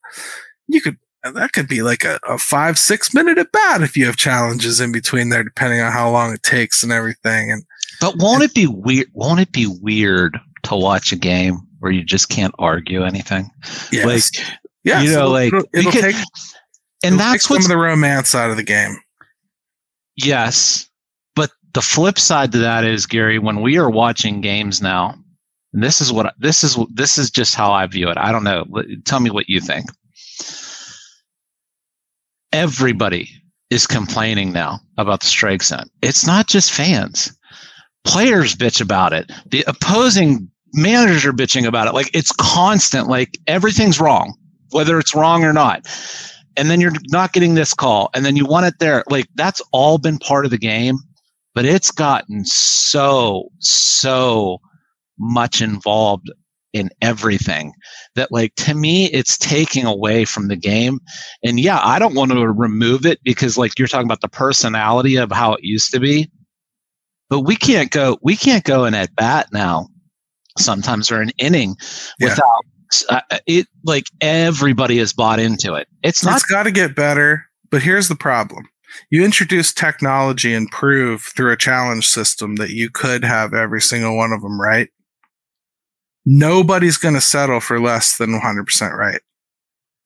You could that could be like a, a five, six minute at bat if you have challenges in between there, depending on how long it takes and everything. And but won't it be weird? Won't it be weird to watch a game where you just can't argue anything? Yes. Like, yeah, you know, like it'll, it'll could, take, and that's some of the romance out of the game. Yes, but the flip side to that is Gary, when we are watching games now, and this is what this is this is just how I view it. I don't know. Tell me what you think. Everybody is complaining now about the strike zone. It's not just fans players bitch about it. The opposing managers are bitching about it. Like it's constant. Like everything's wrong, whether it's wrong or not. And then you're not getting this call, and then you want it there. Like that's all been part of the game, but it's gotten so so much involved in everything that like to me it's taking away from the game and yeah i don't want to remove it because like you're talking about the personality of how it used to be but we can't go we can't go in at bat now sometimes or an inning yeah. without uh, it like everybody has bought into it it's not it's got to get better but here's the problem you introduce technology and prove through a challenge system that you could have every single one of them right nobody's going to settle for less than 100% right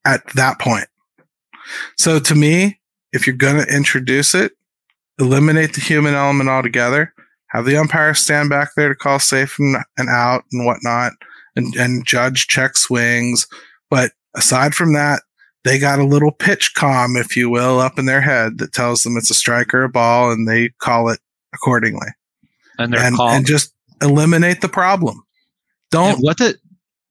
at that point so to me if you're going to introduce it eliminate the human element altogether. Have the umpire stand back there to call safe and, and out and whatnot, and, and judge check swings. But aside from that, they got a little PitchCom, if you will, up in their head that tells them it's a strike or a ball, and they call it accordingly. And they're and, called- and just eliminate the problem. Don't and the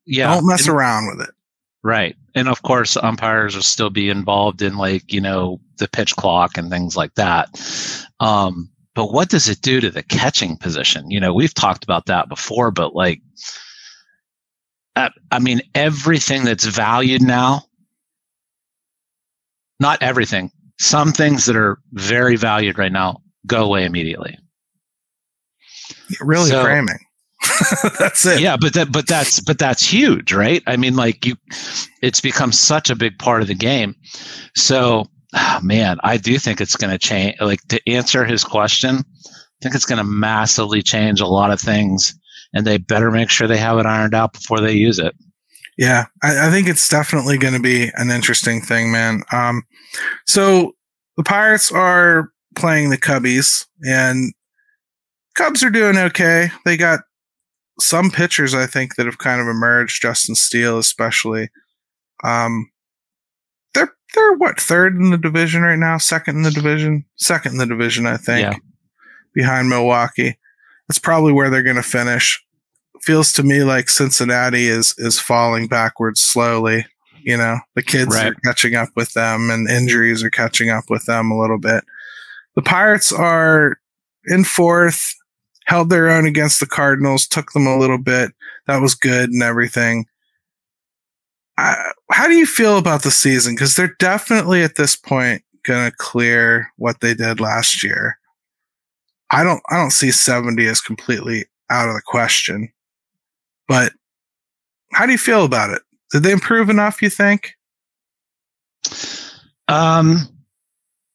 yeah. Don't mess and, around with it. Right. And of course, umpires will still be involved in like, you know, the pitch clock and things like that. Um, but what does it do to the catching position? You know, we've talked about that before, but like, I, I mean, everything that's valued now, not everything, some things that are very valued right now go away immediately. Really so, framing. that's it. Yeah, but that but that's but that's huge, right? I mean, like you it's become such a big part of the game. So oh, man, I do think it's gonna change like to answer his question, I think it's gonna massively change a lot of things and they better make sure they have it ironed out before they use it. Yeah, I, I think it's definitely going to be an interesting thing, man. Um, so the Pirates are playing the Cubbies, and Cubs are doing okay. They got some pitchers I think that have kind of emerged, Justin Steele especially. Um, they're what third in the division right now, second in the division, second in the division I think, yeah. behind Milwaukee. That's probably where they're going to finish. Feels to me like Cincinnati is is falling backwards slowly. You know, the kids right. are catching up with them, and injuries are catching up with them a little bit. The Pirates are in fourth held their own against the Cardinals, took them a little bit. That was good and everything. How do you feel about the season? Because they're definitely at this point going to clear what they did last year. I don't I don't see 70 as completely out of the question. But how do you feel about it? Did they improve enough, you think? Um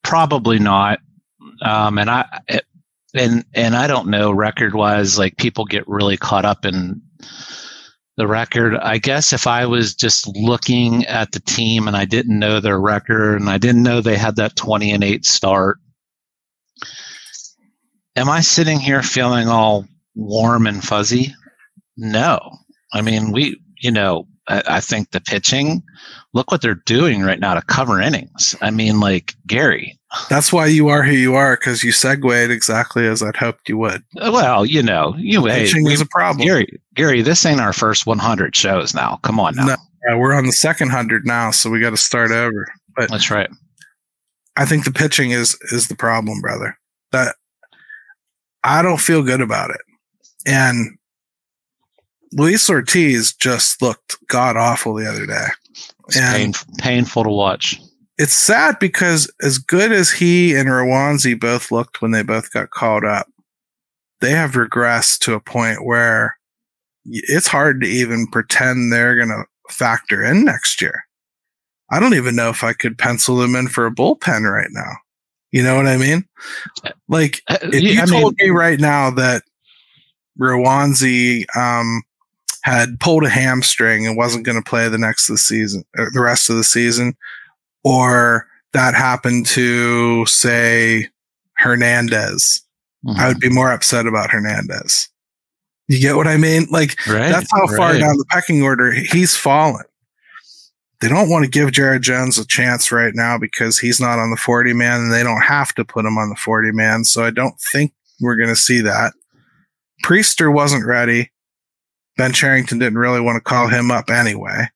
probably not. Um and I and and I don't know record wise like people get really caught up in the record. I guess if I was just looking at the team and I didn't know their record and I didn't know they had that 20 and 8 start, am I sitting here feeling all warm and fuzzy? No. I mean, we, you know, I, I, think the pitching, look what they're doing right now to cover innings. I mean, like Gary. That's why you are who you are because you segued exactly as I'd hoped you would. Well, you know, you pitching is a problem. Gary, Gary, this ain't our first 100 shows now. Come on now. No, we're on the second hundred now, so we got to start over. But that's right. I think the pitching is is the problem, brother. That I don't feel good about it. And Luis Ortiz just looked god awful the other day. It's and pain, painful to watch. It's sad because as good as he and Roansy both looked when they both got called up, they have regressed to a point where it's hard to even pretend they're going to factor in next year. I don't even know if I could pencil them in for a bullpen right now. You know what I mean? Like, uh, if you I told mean, me right now that Roansy um, had pulled a hamstring and wasn't going to play the next of the season, or the rest of the season, or that happened to say Hernandez, mm-hmm. I would be more upset about Hernandez. You get what I mean? Like right, that's how far down the pecking order he's fallen they don't want to give Jared Jones a chance right now because he's not on the 40 man and they don't have to put him on the 40 man. So I don't think we're going to see that. Priester wasn't ready. Ben Cherington didn't really want to call him up anyway.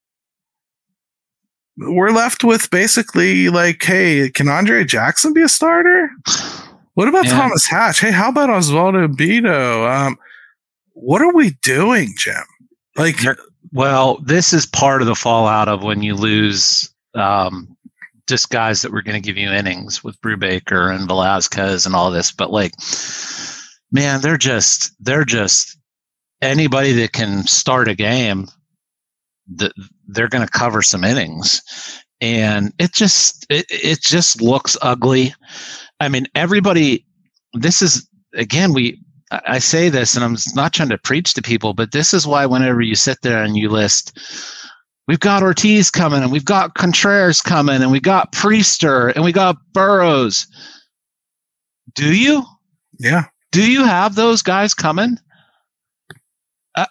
We're left with basically like, hey, can Andre Jackson be a starter? What about yeah. Thomas Hatch? Hey, how about Oswaldo Bido? Um, what are we doing, Jim? Like, well, this is part of the fallout of when you lose um, just guys that were going to give you innings with Brubaker and Velasquez and all this. But like, man, they're just they're just anybody that can start a game. That they're going to cover some innings, and it just it, it just looks ugly. I mean, everybody. This is again we I say this, and I'm not trying to preach to people, but this is why whenever you sit there and you list, we've got Ortiz coming, and we've got Contreras coming, and we got Priester, and we got Burrows. Do you? Yeah. Do you have those guys coming? Uh,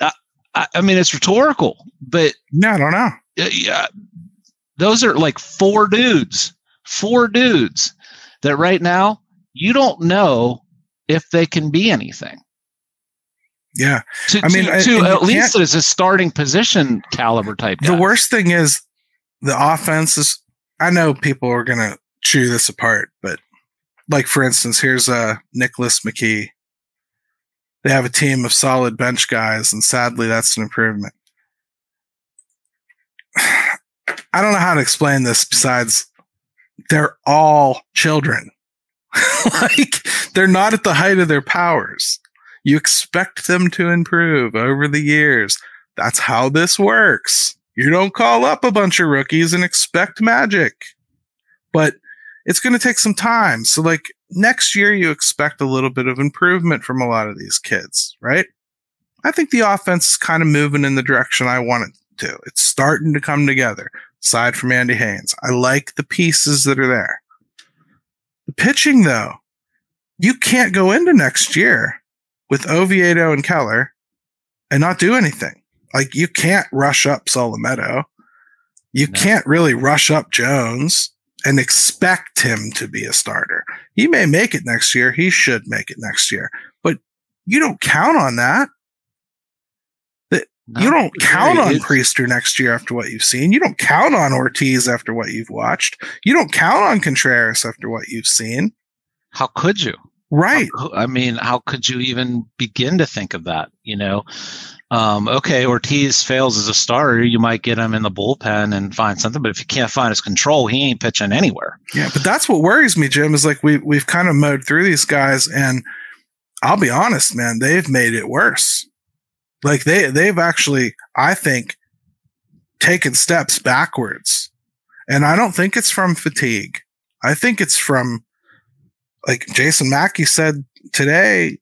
uh I, I mean, it's rhetorical, but no, I don't know. Yeah, those are like four dudes, four dudes that right now you don't know if they can be anything. Yeah. To, I mean, to, to at least as a starting position caliber type. The worst thing is the offense is, I know people are going to chew this apart, but like, for instance, here's uh, Nicholas McKee. They have a team of solid bench guys, and sadly, that's an improvement. I don't know how to explain this besides they're all children. like they're not at the height of their powers. You expect them to improve over the years. That's how this works. You don't call up a bunch of rookies and expect magic. But it's going to take some time. So, like next year, you expect a little bit of improvement from a lot of these kids, right? I think the offense is kind of moving in the direction I want it to. It's starting to come together, aside from Andy Haines. I like the pieces that are there. The pitching, though, you can't go into next year with Oviedo and Keller and not do anything. Like you can't rush up Solometo. You no. can't really rush up Jones and expect him to be a starter. He may make it next year. He should make it next year, but you don't count on that. No, you don't count on Priester next year after what you've seen. You don't count on Ortiz after what you've watched. You don't count on Contreras after what you've seen. How could you? Right. How- I mean, how could you even begin to think of that? You know, um, okay, Ortiz fails as a starter, you might get him in the bullpen and find something. But if you can't find his control, he ain't pitching anywhere. Yeah, but that's what worries me, Jim. Is like we we've kind of mowed through these guys, and I'll be honest, man, they've made it worse. Like they they've actually, I think, taken steps backwards, and I don't think it's from fatigue. I think it's from, like Jason Mackey said today.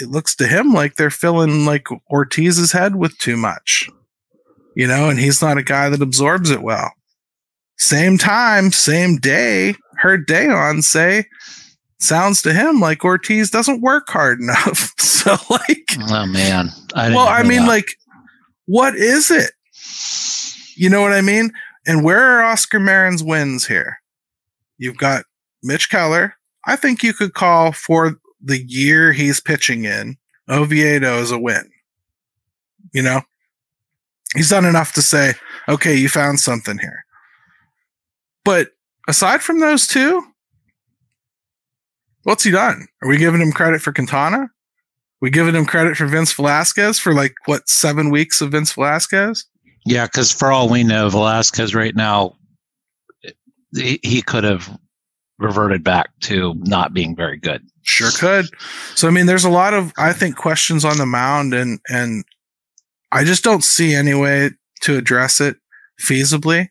It looks to him like they're filling like Ortiz's head with too much, you know, and he's not a guy that absorbs it well same time, same day, heard Dejan say, sounds to him like Ortiz doesn't work hard enough. so, like, Oh man, I didn't well, I mean, that. like, what is it? You know what I mean? And where are Oscar Marin's wins here? You've got Mitch Keller. I think you could call for the year he's pitching in Oviedo is a win. You know, he's done enough to say, okay, you found something here. But aside from those two, what's he done? Are we giving him credit for Quintana? We giving him credit for Vince Velasquez for like what seven weeks of Vince Velasquez? yeah, because for all we know, Velasquez right now, he, he could have reverted back to not being very good. Sure could. So I mean, there's a lot of I think questions on the mound, and and I just don't see any way to address it feasibly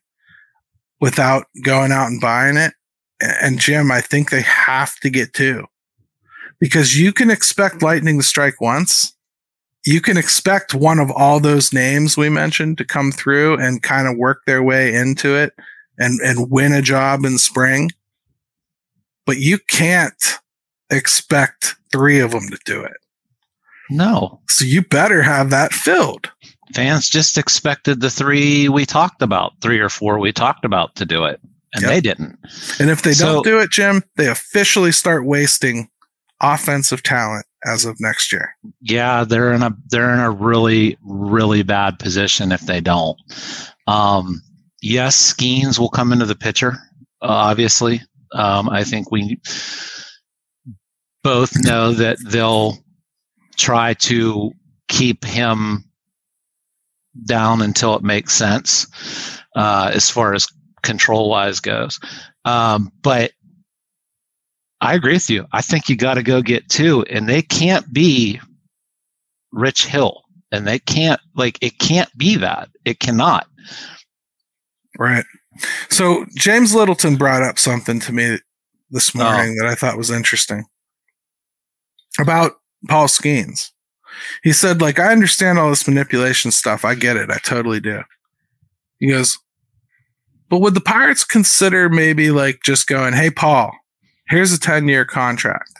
without going out and buying it. And Jim, I think they have to get two because you can expect Lightning to strike once. You can expect one of all those names we mentioned to come through and kind of work their way into it and, and win a job in spring. But you can't expect three of them to do it. No, So you better have that filled. fans just expected the three we talked about, three or four we talked about to do it, and Yep. they didn't. And if they So- don't do it, Jim, they officially start wasting offensive talent as of next year. Yeah, they're in a they're in a really really bad position if they don't. Um, yes, Skenes will come into the picture. Uh, obviously, um, I think we both know that they'll try to keep him down until it makes sense uh, as far as control wise goes. Um, but I agree with you. I think you got to go get two, and they can't be Rich Hill, and they can't like it can't be that. It cannot. Right. So James Littleton brought up something to me this Oh. morning that I thought was interesting about Paul Skenes. He said, like, I understand all this manipulation stuff. I get it. I totally do. He goes, but would the Pirates consider maybe like just going, hey, Paul, here's a 10 year contract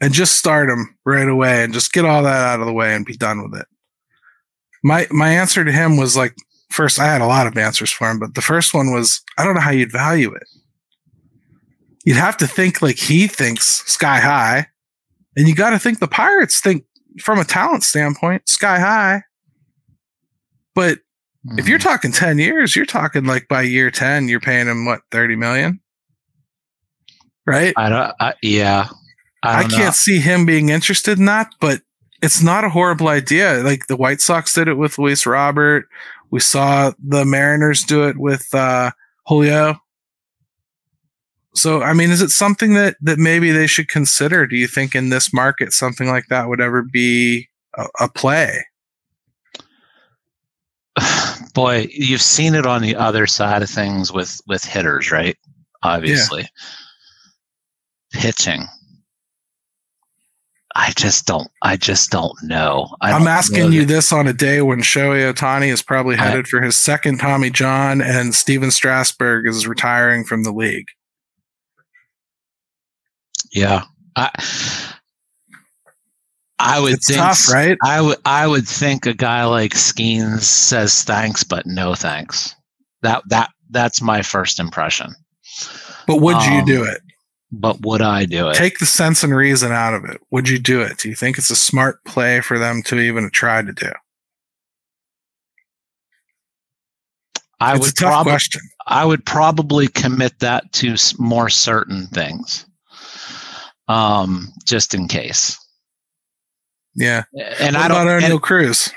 and just start him right away and just get all that out of the way and be done with it? My, my answer to him was like, first, I had a lot of answers for him, but the first one was, I don't know how you'd value it. You'd have to think like he thinks sky high. And you got to think the Pirates think from a talent standpoint, sky high. But if you're hmm. talking 10 years, you're talking like by year 10, you're paying him what, 30 million? Right? I don't. I, yeah, I, I, can't know. see him being interested in that, but it's not a horrible idea. Like the White Sox did it with Luis Robert. We saw the Mariners do it with uh, Julio. So, I mean, is it something that that maybe they should consider? Do you think in this market something like that would ever be a, a play? Boy, you've seen it on the other side of things with with hitters, right? Obviously, pitching. I just don't. I just don't know. I know asking you this on a day when Shohei Ohtani is probably I- headed for his second Tommy John and Stephen Strasburg is retiring from the league. Yeah, I. I would It's think. tough, right? I would. I would think a guy like Skenes says thanks, but no thanks. That that that's my first impression. But would you Um, do it? But would I do it? Take the sense and reason out of it. Would you do it? Do you think it's a smart play for them to even try to do? I it's would a tough probably. question. I would probably commit that to more certain things. um, just in case. Yeah. And what I don't. about Oneil Cruz?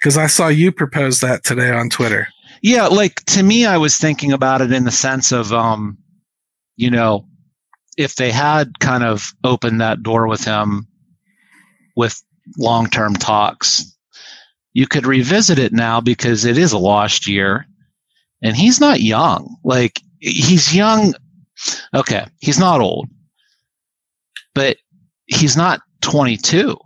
Because I saw you propose that today on Twitter. yeah, like to me, I was thinking about it in the sense of, um, you know, if they had kind of opened that door with him with long term talks, you could revisit it now because it is a lost year and he's not young. Like he's young. Okay. He's not old, but he's not 22.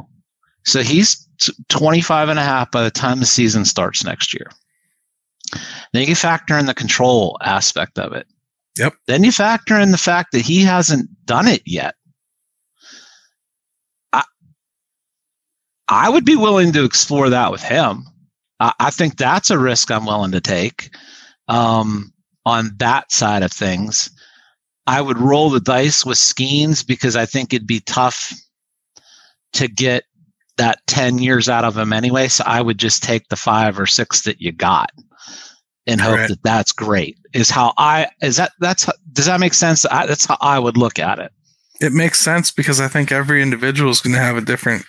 So he's t- 25 and a half by the time the season starts next year. Then you factor in the control aspect of it. Yep. Then you factor in the fact that he hasn't done it yet. I, I would be willing to explore that with him. I, I think that's a risk I'm willing to take um, on that side of things. I would roll the dice with Skenes because I think it'd be tough to get that 10 years out of him anyway. So I would just take the five or six that you got and hope Right. that that's great is how I, is that, that's, does that make sense? I, that's how I would look at it. It makes sense because I think every individual is going to have a different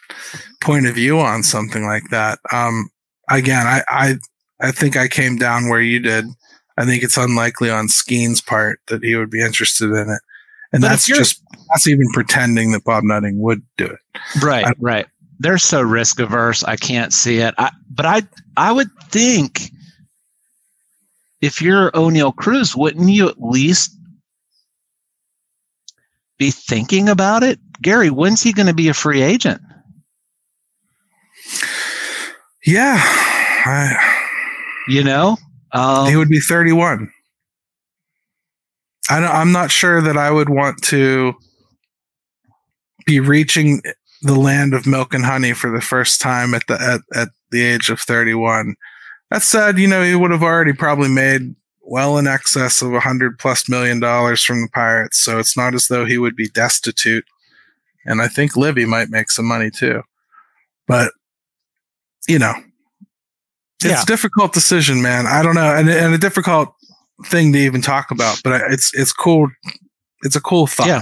point of view on something like that. Um, again, I, I, I think I came down where you did. I think it's unlikely on Skenes' part that he would be interested in it. And But that's just, that's even pretending that Bob Nutting would do it. Right, I- right. They're so risk averse. I can't see it. I, but I, I would think if you're Oneil Cruz, wouldn't you at least be thinking about it? Gary, when's he going to be a free agent? Yeah. I, You know, um, he would be 31. I don't, I'm not sure that I would want to be reaching the land of milk and honey for the first time at the at, at the age of 31. That said, you know, he would have already probably made well in excess of a hundred plus million dollars from the Pirates, so it's not as though he would be destitute. And I think Livy might make some money too. But you know, it's Yeah. a difficult decision, man. I don't know, and, and a difficult thing to even talk about. But it's it's cool. It's a cool thought. Yeah.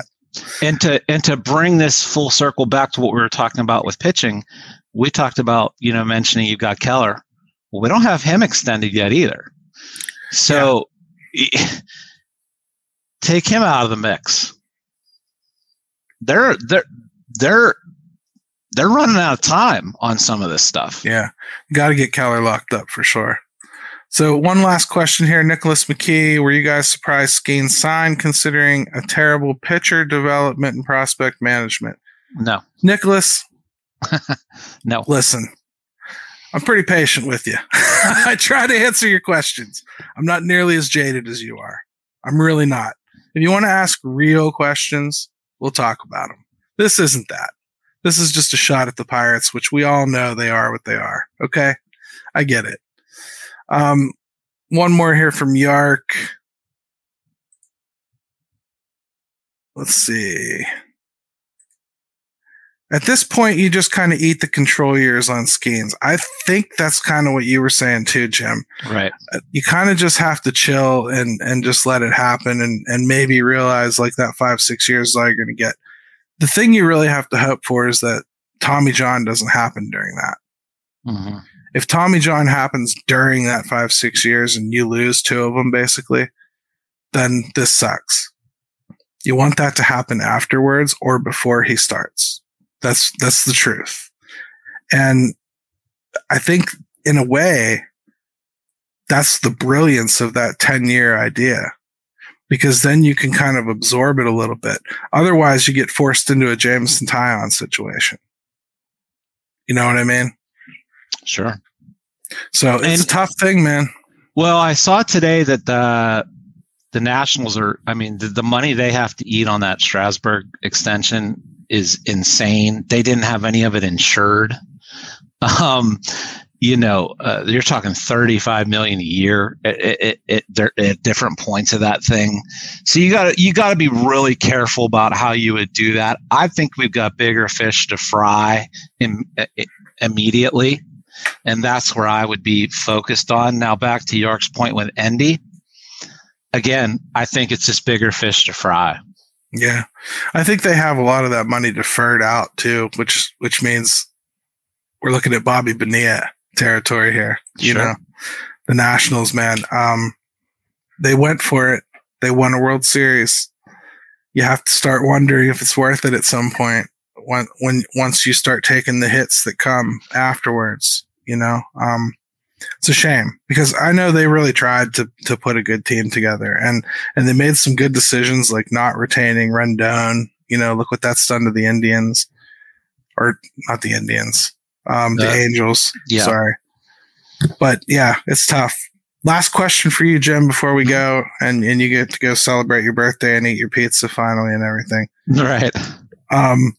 and to and to bring this full circle back to what we were talking about with pitching, we talked about you know mentioning you've got Keller. Well, we don't have him extended yet either. So take him out of the mix. They're they're they're they're running out of time on some of this stuff. Yeah, got to get Keller locked up for sure. So one last question here, Nicholas McKee. Were you guys surprised Skenes signed, considering a terrible pitcher development and prospect management? No, Nicholas, no. listen, I'm pretty patient with you. I try to answer your questions. I'm not nearly as jaded as you are. I'm really not. If you want to ask real questions, we'll talk about them. This isn't that. This is just a shot at the Pirates, which we all know they are what they are. Okay. I get it. Um, one more here from Yark. Let's see. At this point, you just kind of eat the control years on Skenes. I think that's kind of what you were saying too, Jim. Right. Uh, You kind of just have to chill and and just let it happen, and and maybe realize like that five six years is all you're going to get. The thing you really have to hope for is that Tommy John doesn't happen during that. hmm If Tommy John happens during that five six years and you lose two of them, basically, then this sucks. You want that to happen afterwards or before he starts. That's that's the truth. And I think in a way that's the brilliance of that 10 year idea because then you can kind of absorb it a little bit. Otherwise you get forced into a Jameson Taillon situation. You know what I mean? Sure. So it's And- a tough thing, man. Well, I saw today that the the Nationals are. I mean, the, the money they have to eat on that Strasburg extension is insane. They didn't have any of it insured. Um, you know, uh, you're talking 35 million a year at, at, at, at, different points of that thing. So you got you got to be really careful about how you would do that. I think we've got bigger fish to fry i- immediately and that's where I would be focused on. Now, back to York's point with Endy. Again, I think it's just bigger fish to fry. Yeah, I think they have a lot of that money deferred out too, which which means we're looking at Bobby Bonilla territory here. You Sure. know, the Nationals, man. Um, they went for it. They won a World Series. You have to start wondering if it's worth it at some point when when once you start taking the hits that come afterwards. You know, um, it's a shame because I know they really tried to to put a good team together and and they made some good decisions like not retaining Rendon. You know, look what that's done to the Indians, or not the Indians, um, the Uh, Angels. yeah. Sorry, but yeah, it's tough. Last question for you, Jim, before we go, and and you get to go celebrate your birthday and eat your pizza finally and everything. Right. Um,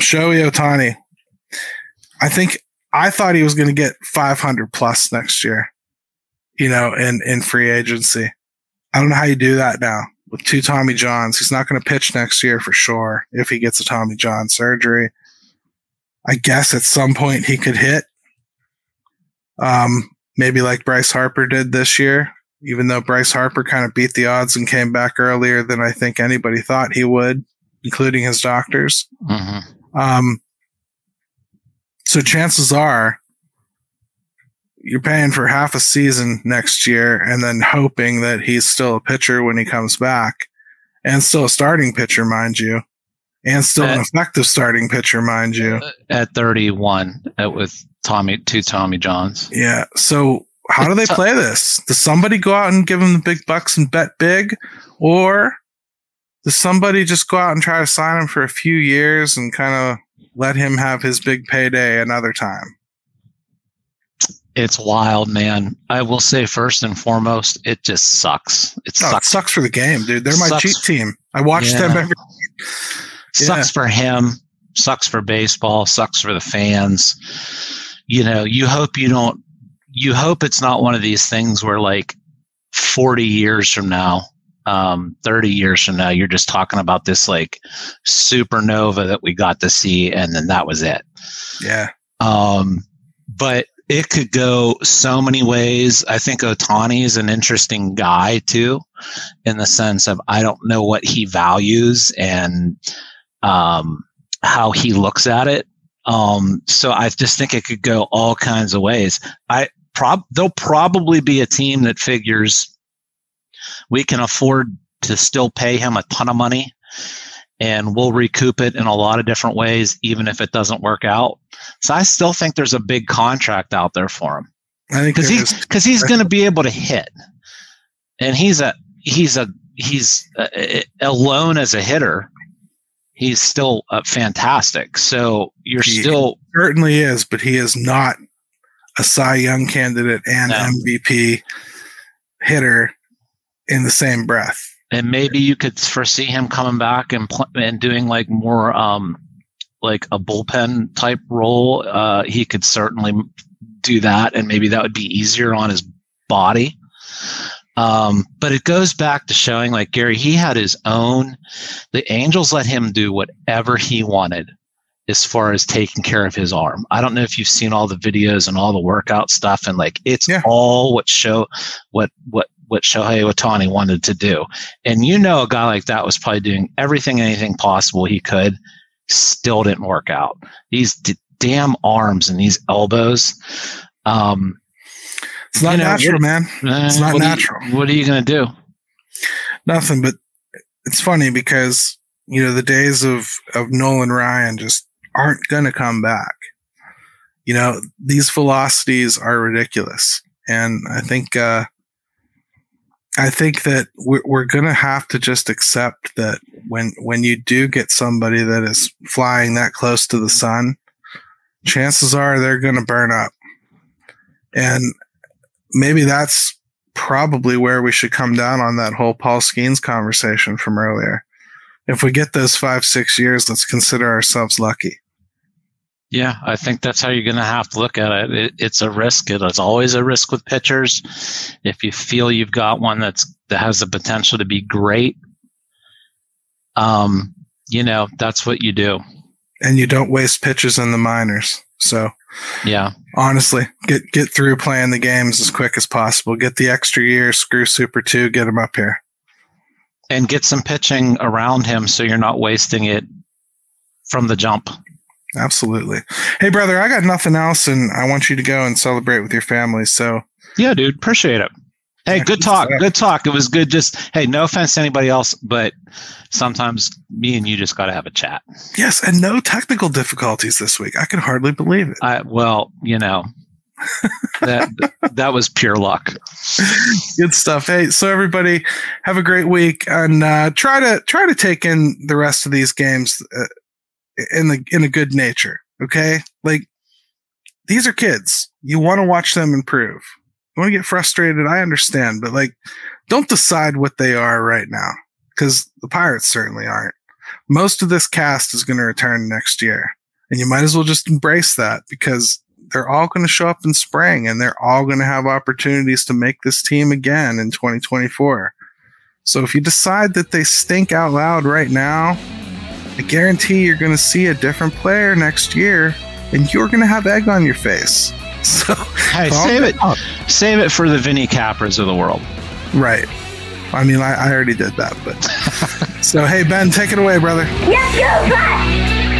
Shohei Ohtani. I think I thought he was going to get 500 plus next year. You know, in in free agency. I don't know how you do that now with two Tommy Johns. He's not going to pitch next year for sure if he gets a Tommy John surgery. I guess at some point he could hit. Um, maybe like Bryce Harper did this year, even though Bryce Harper kind of beat the odds and came back earlier than I think anybody thought he would, including his doctors. hmm Um, so chances are you're paying for half a season next year and then hoping that he's still a pitcher when he comes back and still a starting pitcher, mind you, and still an Uh, effective starting pitcher, mind you. At 31 uh, with Tommy, two Tommy Johns. Yeah. So how do they play this? Does somebody go out and give him the big bucks and bet big? Or does somebody just go out and try to sign him for a few years and kind of let him have his big payday another time? It's wild, man. I will say first and foremost, it just sucks. It No, it sucks. sucks for the game, dude. They're my Sucks. cheat team. I watch Yeah. them every. Sucks for him. Sucks for baseball. Sucks for the fans. You know, you hope you don't. You hope it's not one of these things where, like, forty years from now, um, thirty years from now, you're just talking about this like supernova that we got to see, and then that was it. Yeah, Um, but it could go so many ways. I think Ohtani is an interesting guy too, in the sense of I don't know what he values and um, how he looks at it. Um, so I just think it could go all kinds of ways. I prob there'll probably be a team that figures we can afford to still pay him a ton of money and we'll recoup it in a lot of different ways, even if it doesn't work out. So I still think there's a big contract out there for him I think because he's because he's going to be able to hit, and he's a he's a he's a, alone as a hitter. He's still uh, fantastic. So you're He- still certainly is, but he is not a Cy Young candidate and No. MVP hitter in the same breath. and maybe you could foresee him coming back and pl- and doing like more um like a bullpen type role uh he could certainly do that and maybe that would be easier on his body um but it goes back to showing like Gary he had his own the Angels let him do whatever he wanted as far as taking care of his arm. I don't know if you've seen all the videos and all the workout stuff and like it's Yeah. all what show what what what Shohei Ohtani wanted to do. And you know, a guy like that was probably doing everything, anything possible he could, still didn't work out. These d- damn arms and these elbows. Um, It's not You know, natural, man. it's not what natural. Are you, what are you going to do? Nothing, but it's funny because you know the days of of Nolan Ryan just aren't going to come back. You know these velocities are ridiculous, and I think uh, I think that we're, we're going to have to just accept that when when you do get somebody that is flying that close to the sun, chances are they're going to burn up, and maybe that's probably where we should come down on that whole Paul Skenes conversation from earlier. If we get those five, six years, let's consider ourselves lucky. Yeah, I think that's how you're going to have to look at it. it. It's a risk. It is always a risk with pitchers. If you feel you've got one that's that has the potential to be great, um, you know that's what you do. And you don't waste pitches in the minors. So Yeah, honestly, get get through playing the games as quick as possible. Get the extra year, screw Super Two, get him up here. and get some pitching around him so you're not wasting it from the jump. Absolutely. Hey, brother, I got nothing else, and I want you to go and celebrate with your family. So, yeah, dude, appreciate it. Hey, good talk. Good talk. It was good. Just hey, no offense to anybody else, but sometimes me and you just got to have a chat. Yes, and no technical difficulties this week. I can hardly believe it. I well, you know, that that was pure luck. Good stuff. Hey, so everybody have a great week and uh, try to try to take in the rest of these games uh, in the in a good nature. Okay, like these are kids. You want to watch them improve you want to get frustrated, I understand, but like, don't decide what they are right now because the Pirates certainly aren't. Most of this cast is going to return next year, and you might as well just embrace that because they're all going to show up in spring and they're all going to have opportunities to make this team again in 2024. So if you decide that they stink out loud right now, I guarantee you're going to see a different player next year and you're going to have egg on your face. So hey, save it, save it for the Vinny Capras of the world. Right. I mean, I, I already did that, but so hey, Ben, take it away, brother. Yes,